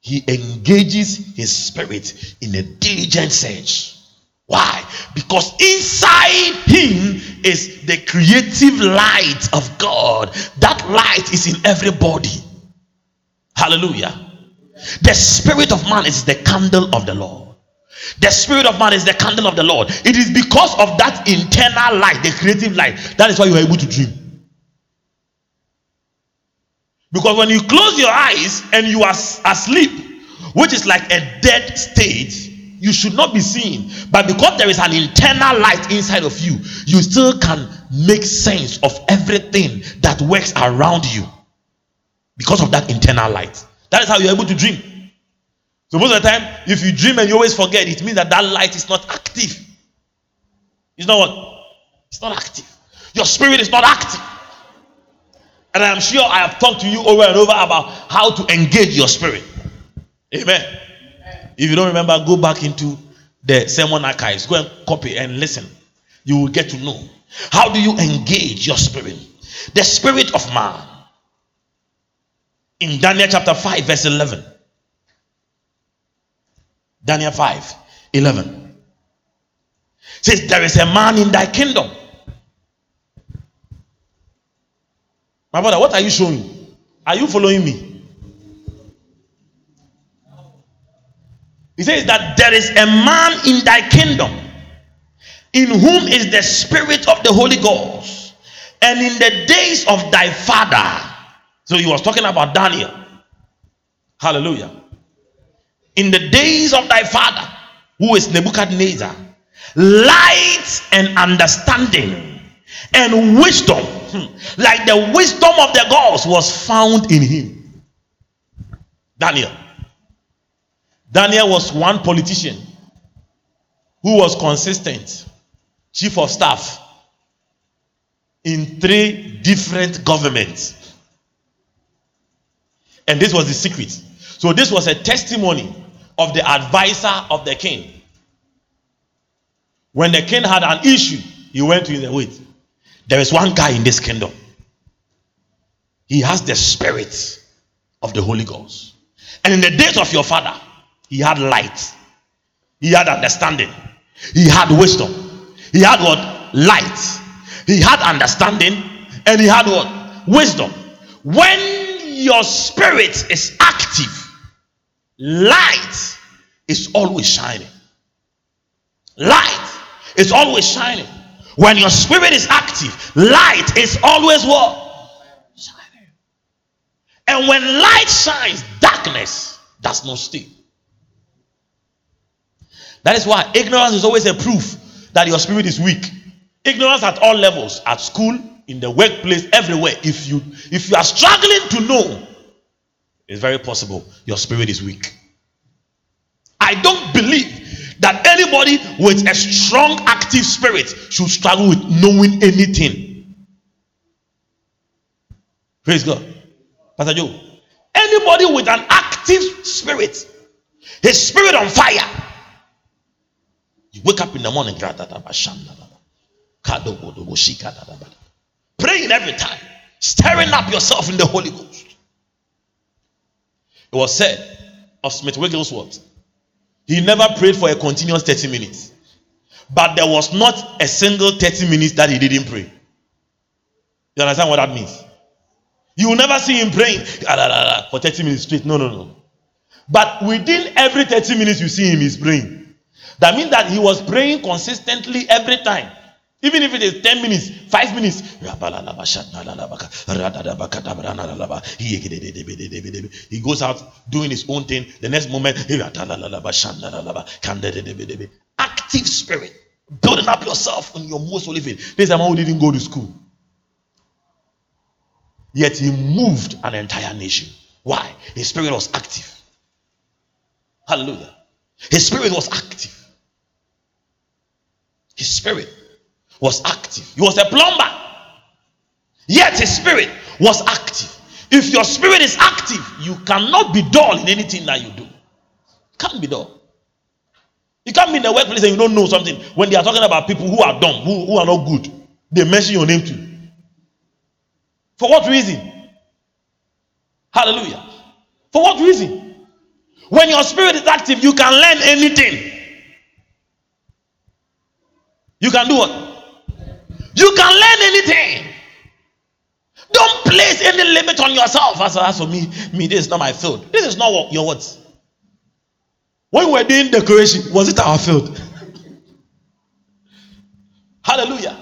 Speaker 2: He engages his spirit in a diligent search. Why? Because inside him is the creative light of God. That light is in everybody. Hallelujah. The spirit of man is the candle of the Lord. The spirit of man is the candle of the Lord. It is because of that internal light, the creative light, that is why you are able to dream. Because when you close your eyes and you are asleep, which is like a dead state, you should not be seen. But because there is an internal light inside of you, you still can make sense of everything that works around you because of that internal light. That is how you're able to dream. So most of the time, if you dream and you always forget, it means that that light is not active. It's not what? It's not active. Your spirit is not active. And I'm sure I have talked to you over and over about how to engage your spirit. Amen. If you don't remember, go back into the sermon archives. Go and copy and listen. You will get to know. How do you engage your spirit? The spirit of man. In Daniel chapter 5, verse 11. Daniel 5 11 says, There is a man in thy kingdom. My brother, what are you showing? Are you following me? He says that there is a man in thy kingdom in whom is the spirit of the Holy Ghost, and in the days of thy father. So he was talking about Daniel. Hallelujah in the days of thy father, who is Nebuchadnezzar, light and understanding and wisdom, hmm, like the wisdom of the gods, was found in him. Daniel. Daniel was one politician who was consistent, chief of staff in three different governments. And this was the secret. So, this was a testimony of the advisor of the king. When the king had an issue, he went to him wait. There is one guy in this kingdom. He has the spirit of the Holy Ghost. And in the days of your father, he had light, he had understanding, he had wisdom, he had what? Light, he had understanding, and he had what? Wisdom. When your spirit is active, Light is always shining. Light is always shining. When your spirit is active, light is always what? Shining. And when light shines, darkness does not stay. That is why ignorance is always a proof that your spirit is weak. Ignorance at all levels, at school, in the workplace, everywhere. If you if you are struggling to know it's very possible your spirit is weak. I don't believe that anybody with a strong, active spirit should struggle with knowing anything. Praise God. Pastor Joe. Anybody with an active spirit, his spirit on fire. You wake up in the morning, praying every time, stirring up yourself in the Holy Ghost. It was said of Smith Wigglesworth, he never prayed for a continuous 30 minutes. But there was not a single 30 minutes that he didn't pray. You understand what that means? You will never see him praying ah, for 30 minutes straight. No, no, no. But within every 30 minutes, you see him, he's praying. That means that he was praying consistently every time. Even if it is 10 minutes, 5 minutes. He goes out doing his own thing. The next moment, active spirit. Building up yourself on your most holy faith. This man who didn't go to school. Yet he moved an entire nation. Why? His spirit was active. Hallelujah. His spirit was active. His spirit was active. He was a plumber. Yet his spirit was active. If your spirit is active, you cannot be dull in anything that you do. Can't be dull. You can't be in the workplace and you don't know something when they are talking about people who are dumb, who, who are not good. they mention your name too. For what reason? Hallelujah. For what reason? When your spirit is active, you can learn anything. You can do what? You can learn anything. Don't place any limit on yourself. As, as for me, me, this is not my field. This is not what your words. When we were doing decoration, was it our field? Hallelujah.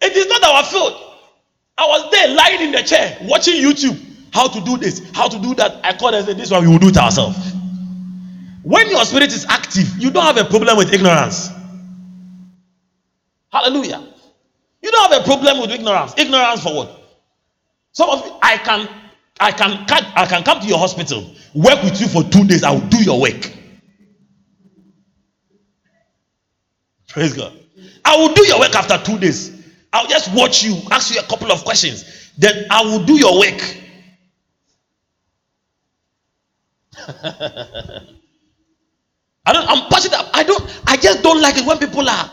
Speaker 2: It is not our field. I was there lying in the chair watching YouTube. How to do this, how to do that. I called and said, This one we will do it ourselves. When your spirit is active, you don't have a problem with ignorance. Hallelujah. You don't have a problem with ignorance. Ignorance for what? Some of you, I can, I can, I can come to your hospital, work with you for two days. I will do your work. Praise God. I will do your work after two days. I'll just watch you, ask you a couple of questions. Then I will do your work. I don't. I'm passionate. I don't. I just don't like it when people are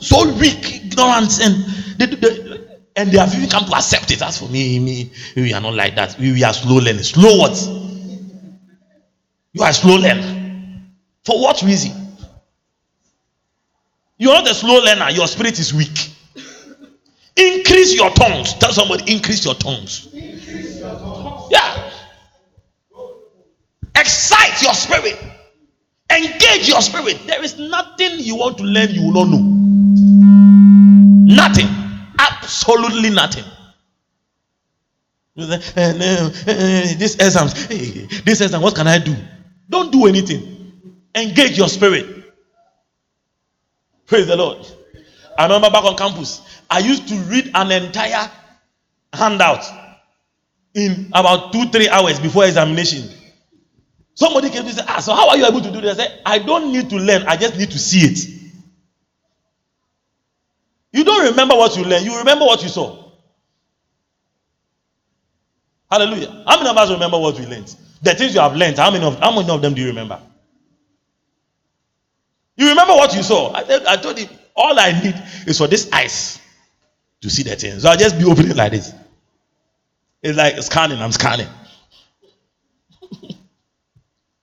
Speaker 2: so weak, ignorant, and they, they, and they have even come to accept it. As for me, me, we are not like that. We, we are slow learners. Slow what? You are slow learner. For what reason? You are not a slow learner. Your spirit is weak. Increase your tongues. Tell somebody, increase your tongues. Increase your tongues. Yeah. Excite your spirit. Engage your spirit. There is nothing you want to learn you will not know. Nothing. Absolutely nothing. This exam, this exam, what can I do? Don't do anything. Engage your spirit. Praise the Lord. I remember back on campus, I used to read an entire handout in about two, three hours before examination. Somebody came to say, Ah, so how are you able to do this? I said, I don't need to learn, I just need to see it. You don't remember what you learned, you remember what you saw. Hallelujah. How many of us remember what we learned? The things you have learned, how many of, how many of them do you remember? You remember what you saw? I, I told you, all I need is for this eyes to see the things. So I'll just be opening like this. It's like scanning, I'm scanning.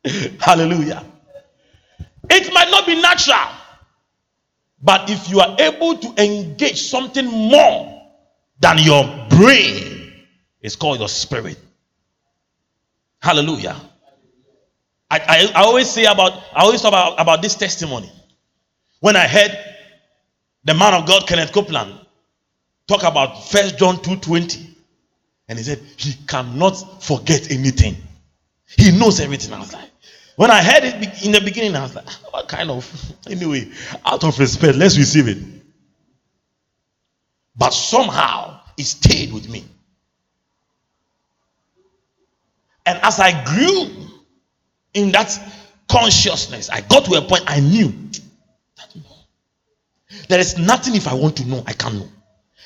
Speaker 2: Hallelujah. It might not be natural, but if you are able to engage something more than your brain, it's called your spirit. Hallelujah. I, I, I always say about I always talk about, about this testimony. When I heard the man of God, Kenneth Copeland, talk about First John 2:20, and he said he cannot forget anything. He knows everything. I when I heard it in the beginning, I was like, ah, what kind of, anyway, out of respect, let's receive it. But somehow it stayed with me. And as I grew in that consciousness, I got to a point I knew that there is nothing if I want to know, I can't know.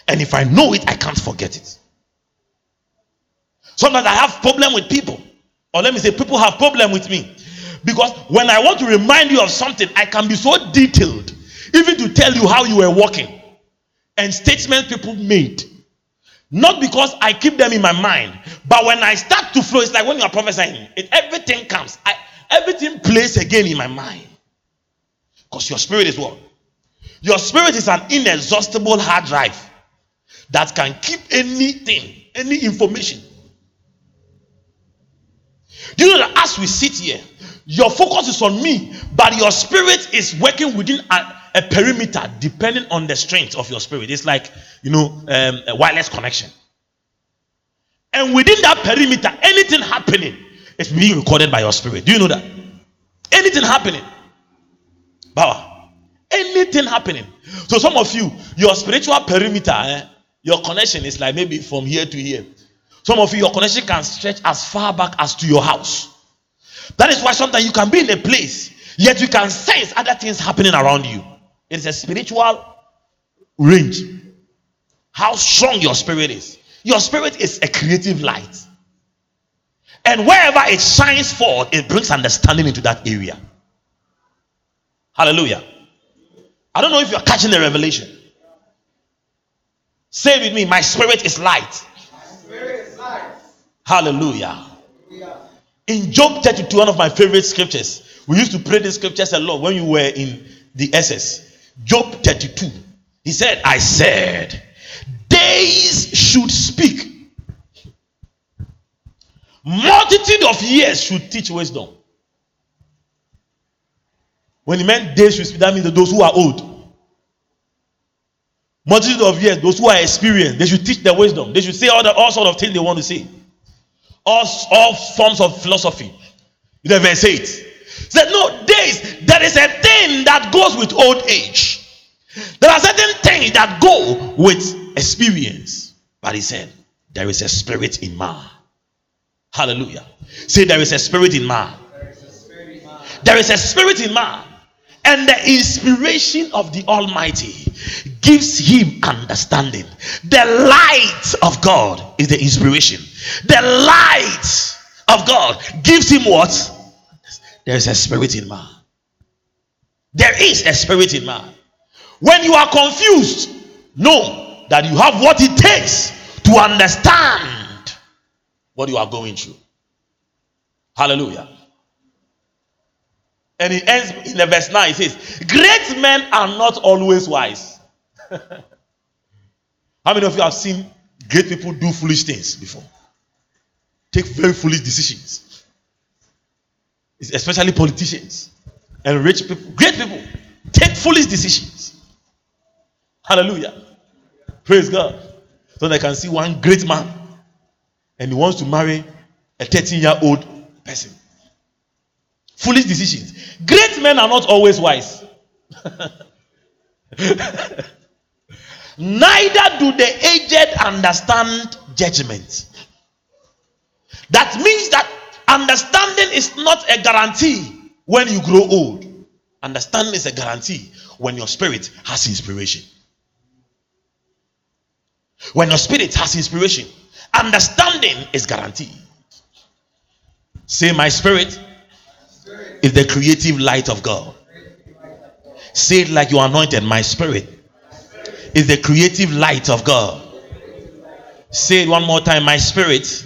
Speaker 2: And if I know it, I can't forget it. Sometimes I have problem with people. Or let me say, people have problem with me. Because when I want to remind you of something, I can be so detailed, even to tell you how you were walking and statements people made. Not because I keep them in my mind, but when I start to flow, it's like when you are prophesying, it, everything comes. I, everything plays again in my mind. Because your spirit is what? Your spirit is an inexhaustible hard drive that can keep anything, any information. Do you know that as we sit here, your focus is on me, but your spirit is working within a, a perimeter depending on the strength of your spirit. It's like, you know, um, a wireless connection. And within that perimeter, anything happening is being recorded by your spirit. Do you know that? Anything happening. Baba. Anything happening. So some of you, your spiritual perimeter, eh, your connection is like maybe from here to here. Some of you, your connection can stretch as far back as to your house. That is why sometimes you can be in a place, yet you can sense other things happening around you. It's a spiritual range. How strong your spirit is. Your spirit is a creative light. And wherever it shines forth, it brings understanding into that area. Hallelujah. I don't know if you're catching the revelation. Say with me, my spirit is light. Hallelujah. In Job 32, one of my favorite scriptures, we used to pray these scriptures a lot when you were in the SS. Job 32. He said, I said, days should speak, multitude of years should teach wisdom. When he meant days should speak, that means those who are old. Multitude of years, those who are experienced, they should teach their wisdom. They should say all the all sort of things they want to say. All, all forms of philosophy. Know, verse 8. Said, no, days, there is a thing that goes with old age. There are certain things that go with experience. But he said, there is a spirit in man. Hallelujah. Say, there is a spirit in man. There is a spirit in man. And the inspiration of the Almighty gives him understanding. The light of God is the inspiration. The light of God gives him what? There is a spirit in man. There is a spirit in man. When you are confused, know that you have what it takes to understand what you are going through. Hallelujah. And he ends in the verse 9. He says, Great men are not always wise. How many of you have seen great people do foolish things before? Take very foolish decisions. Especially politicians and rich people, great people take foolish decisions. Hallelujah. Praise God. So they can see one great man and he wants to marry a 13 year old person. Foolish decisions. Great men are not always wise. Neither do the aged understand judgment. That means that understanding is not a guarantee when you grow old. Understanding is a guarantee when your spirit has inspiration. When your spirit has inspiration, understanding is guaranteed. Say, My spirit is the creative light of God. Say it like you anointed. My spirit is the creative light of God. Say it one more time. My spirit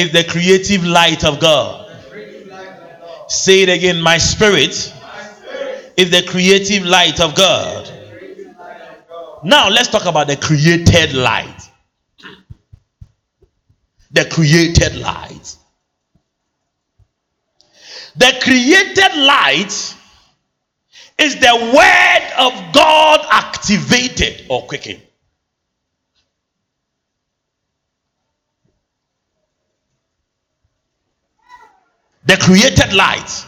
Speaker 2: is the creative light of God. Say it again. My spirit is the creative light of God. Now let's talk about the created light. The created light. The created light is the word of God activated or quickened. The created light.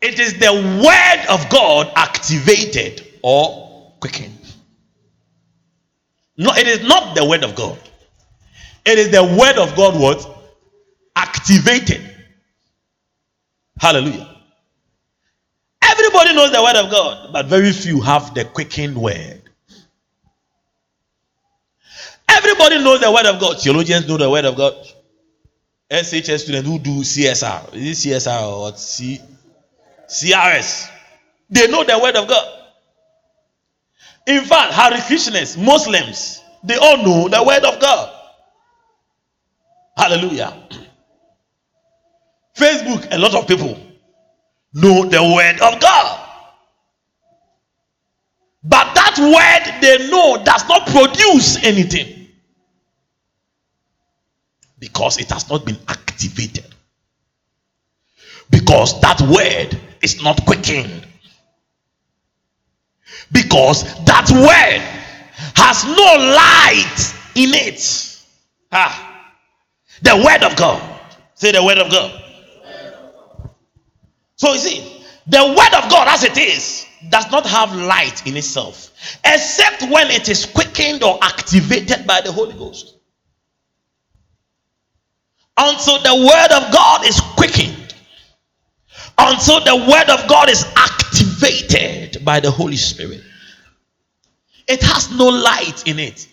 Speaker 2: It is the word of God activated or quickened. No, it is not the word of God. It is the word of God what? Activated. Hallelujah. Everybody knows the word of God, but very few have the quickened word. Everybody knows the word of God. Theologians know the word of God. SHS students who do CSR, is it CSR or C, CRS? They know the word of God. In fact, Hare Krishnas, Muslims, they all know the word of God. Hallelujah. Facebook, a lot of people know the word of God. But that word they know does not produce anything because it has not been activated. Because that word is not quickened. Because that word has no light in it. Ah, the word of God. Say the word of God. So you see, the word of God as it is does not have light in itself, except when it is quickened or activated by the Holy Ghost. Until the word of God is quickened, until the word of God is activated by the Holy Spirit, it has no light in it.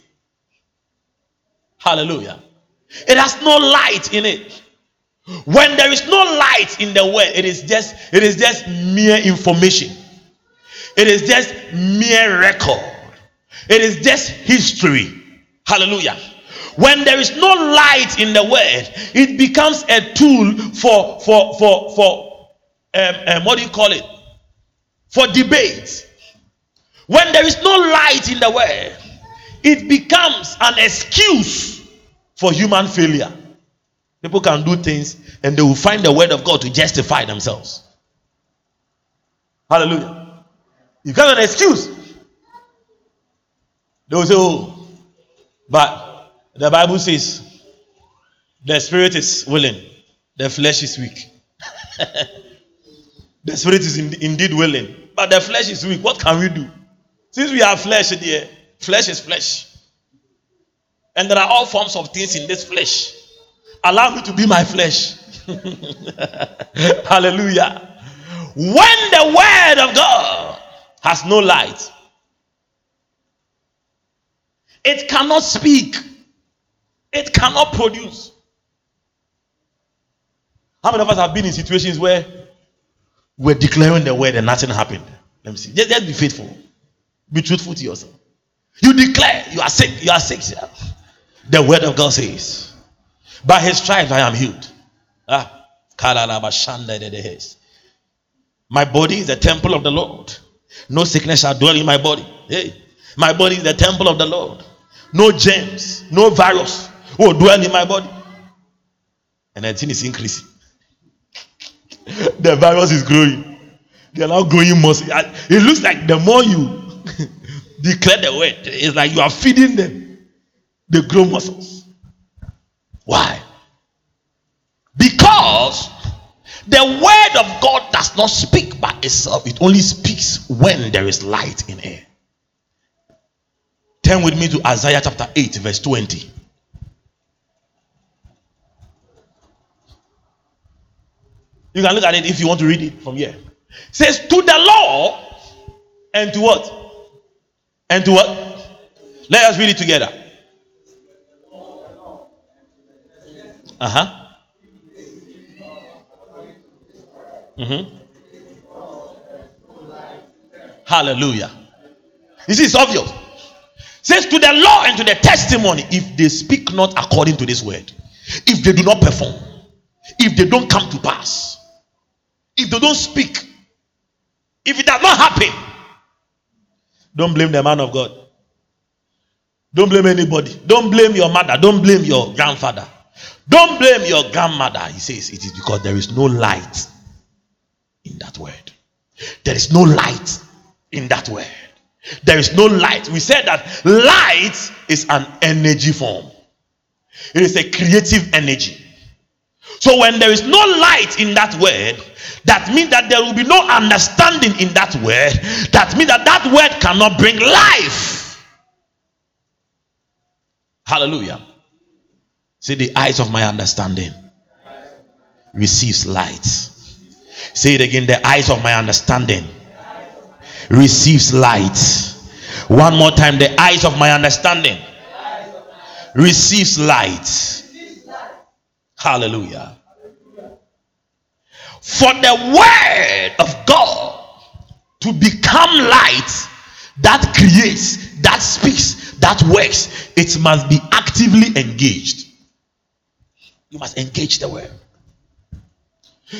Speaker 2: Hallelujah. It has no light in it. When there is no light in the world, it is just it is just mere information. It is just mere record. It is just history. Hallelujah. When there is no light in the word, it becomes a tool for for for for um, um, what do you call it? For debate. When there is no light in the word, it becomes an excuse for human failure. People can do things and they will find the word of God to justify themselves. Hallelujah. You got an excuse. They will say, Oh, but the Bible says the spirit is willing, the flesh is weak. the spirit is indeed willing, but the flesh is weak. What can we do? Since we have flesh here, flesh is flesh. And there are all forms of things in this flesh. Allow me to be my flesh. Hallelujah. When the word of God has no light, it cannot speak, it cannot produce. How many of us have been in situations where we're declaring the word and nothing happened? Let me see. Just, just be faithful. Be truthful to yourself. You declare you are sick. You are sick. The word of God says, By his stripes I am healed. Ah. My body is the temple of the Lord. No sickness shall dwell in my body. Hey, my body is the temple of the Lord. No germs, no virus will dwell in my body. And the thing is increasing. the virus is growing. They are now growing more. It looks like the more you declare the word, it's like you are feeding them. They grow muscles. Why? Because the word of God does not speak by itself, it only speaks when there is light in air. Turn with me to Isaiah chapter 8, verse 20. You can look at it if you want to read it from here. It says, To the law and to what? And to what? Let us read it together. Uh huh. Mm-hmm. Hallelujah. This is obvious. says to the law and to the testimony, if they speak not according to this word, if they do not perform, if they don't come to pass, if they don't speak, if it does not happen, don't blame the man of God. Don't blame anybody. Don't blame your mother. Don't blame your grandfather. Don't blame your grandmother. He says it is because there is no light in that word. There is no light in that word. There is no light. We said that light is an energy form, it is a creative energy. So when there is no light in that word, that means that there will be no understanding in that word. That means that that word cannot bring life. Hallelujah. See the eyes of my understanding receives light. Say it again. The eyes of my understanding receives light. One more time. The eyes of my understanding receives light. Hallelujah. For the word of God to become light that creates, that speaks, that works, it must be actively engaged. You must engage the word.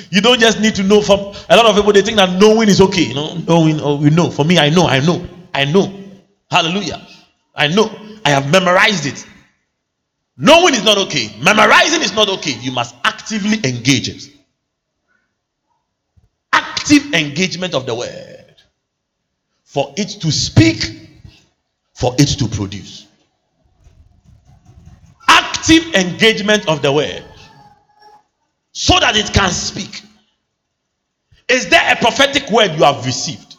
Speaker 2: You don't just need to know from a lot of people they think that knowing is okay. You know, knowing oh, we know. For me, I know, I know, I know. Hallelujah. I know. I have memorized it. Knowing is not okay. Memorizing is not okay. You must actively engage it. Active engagement of the word. For it to speak, for it to produce. Active engagement of the word. So that it can speak. Is there a prophetic word you have received?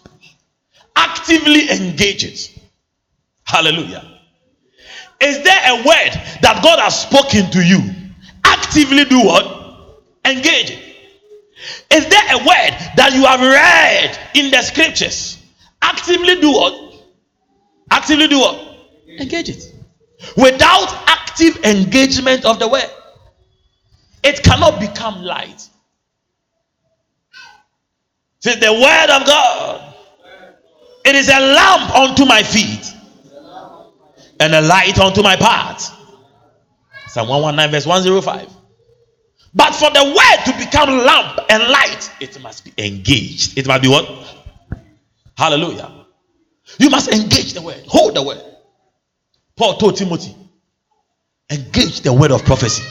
Speaker 2: Actively engage it. Hallelujah. Is there a word that God has spoken to you? Actively do what? Engage it. Is there a word that you have read in the scriptures? Actively do what? Actively do what? Engage it. Without active engagement of the word, it cannot become light. See, the word of God, it is a lamp unto my feet and a light unto my path. Psalm 119, verse 105. But for the word to become lamp and light, it must be engaged. It must be what? Hallelujah. You must engage the word, hold the word. Paul told Timothy, engage the word of prophecy,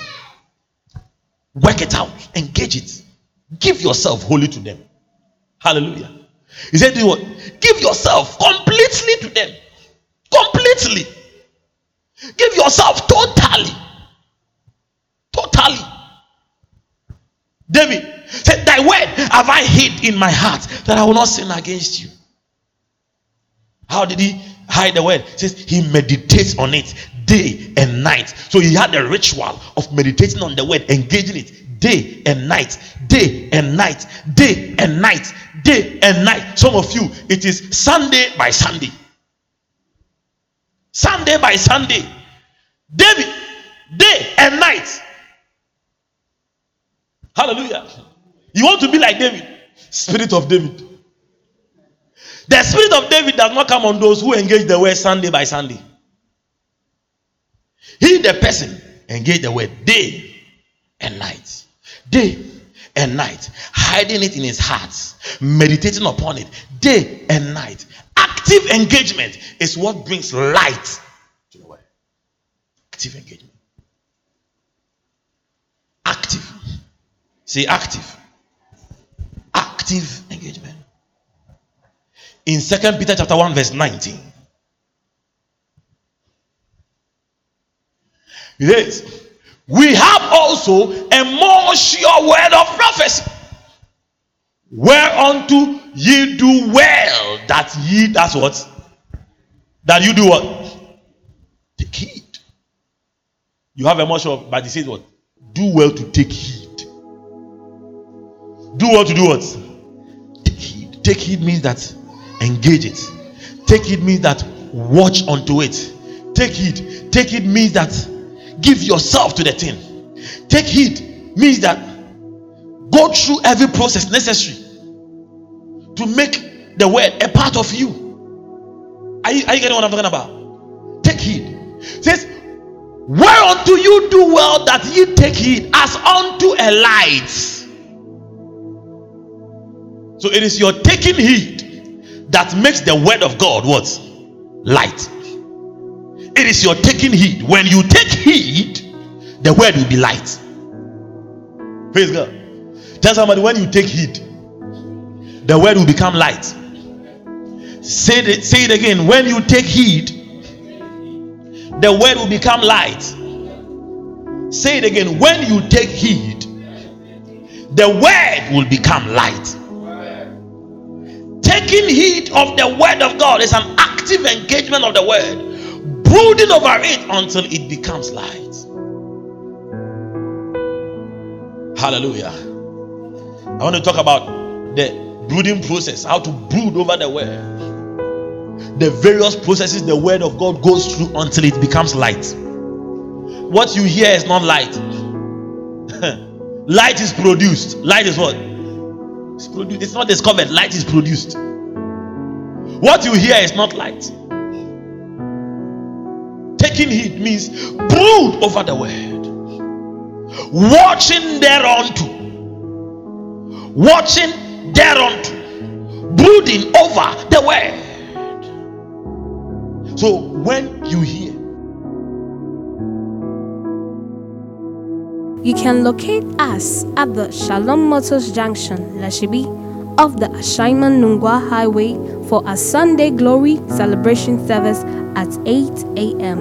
Speaker 2: work it out, engage it, give yourself wholly to them. Hallelujah. He said? Give yourself completely to them. Completely. Give yourself totally. Totally. David said, Thy word have I hid in my heart that I will not sin against you. How did he hide the word? Says he meditates on it day and night. So he had a ritual of meditating on the word, engaging it day and night, day and night, day and night, day and night. Some of you, it is Sunday by Sunday. Sunday by Sunday. David, day and night. Hallelujah. You want to be like David, spirit of David. The spirit of David does not come on those who engage the word Sunday by Sunday. He, the person, engage the word day and night. Day and night. Hiding it in his heart, meditating upon it day and night. Active engagement is what brings light to the word. Active engagement. Active. Say active. Active engagement. In Second Peter chapter 1, verse 19. It is. We have also a more sure word of prophecy. Whereunto ye do well that ye, that's what? That you do what? Take heed. You have a sure, but he says what? Do well to take heed. Do well to do what? Take heed. Take heed means that engage it. Take heed means that watch onto it. Take heed. Take heed means that give yourself to the thing. Take heed means that go through every process necessary to make the word a part of you. Are you, are you getting what I'm talking about? Take heed. It says, Whereunto you do well that ye take heed as unto a light. So it is your taking heed that makes the word of God what? Light. It is your taking heed. When you take heed, the word will be light. Praise God. Tell somebody when you take heed, the word will become light. Say it, say it again. When you take heed, the word will become light. Say it again. When you take heed, the word will become light. Taking heed of the word of God is an active engagement of the word, brooding over it until it becomes light. Hallelujah. I want to talk about the brooding process, how to brood over the word. The various processes the word of God goes through until it becomes light. What you hear is not light. light is produced. Light is what? It's produced. It's not discovered. Light is produced. What you hear is not light. Taking heed means brood over the word watching thereunto, watching thereunto, brooding over the word. So when you hear,
Speaker 1: You can locate us at the Shalom Motors Junction, Lashibi, off the Ashaiman Nungua Highway for a Sunday Glory celebration service at 8 a.m.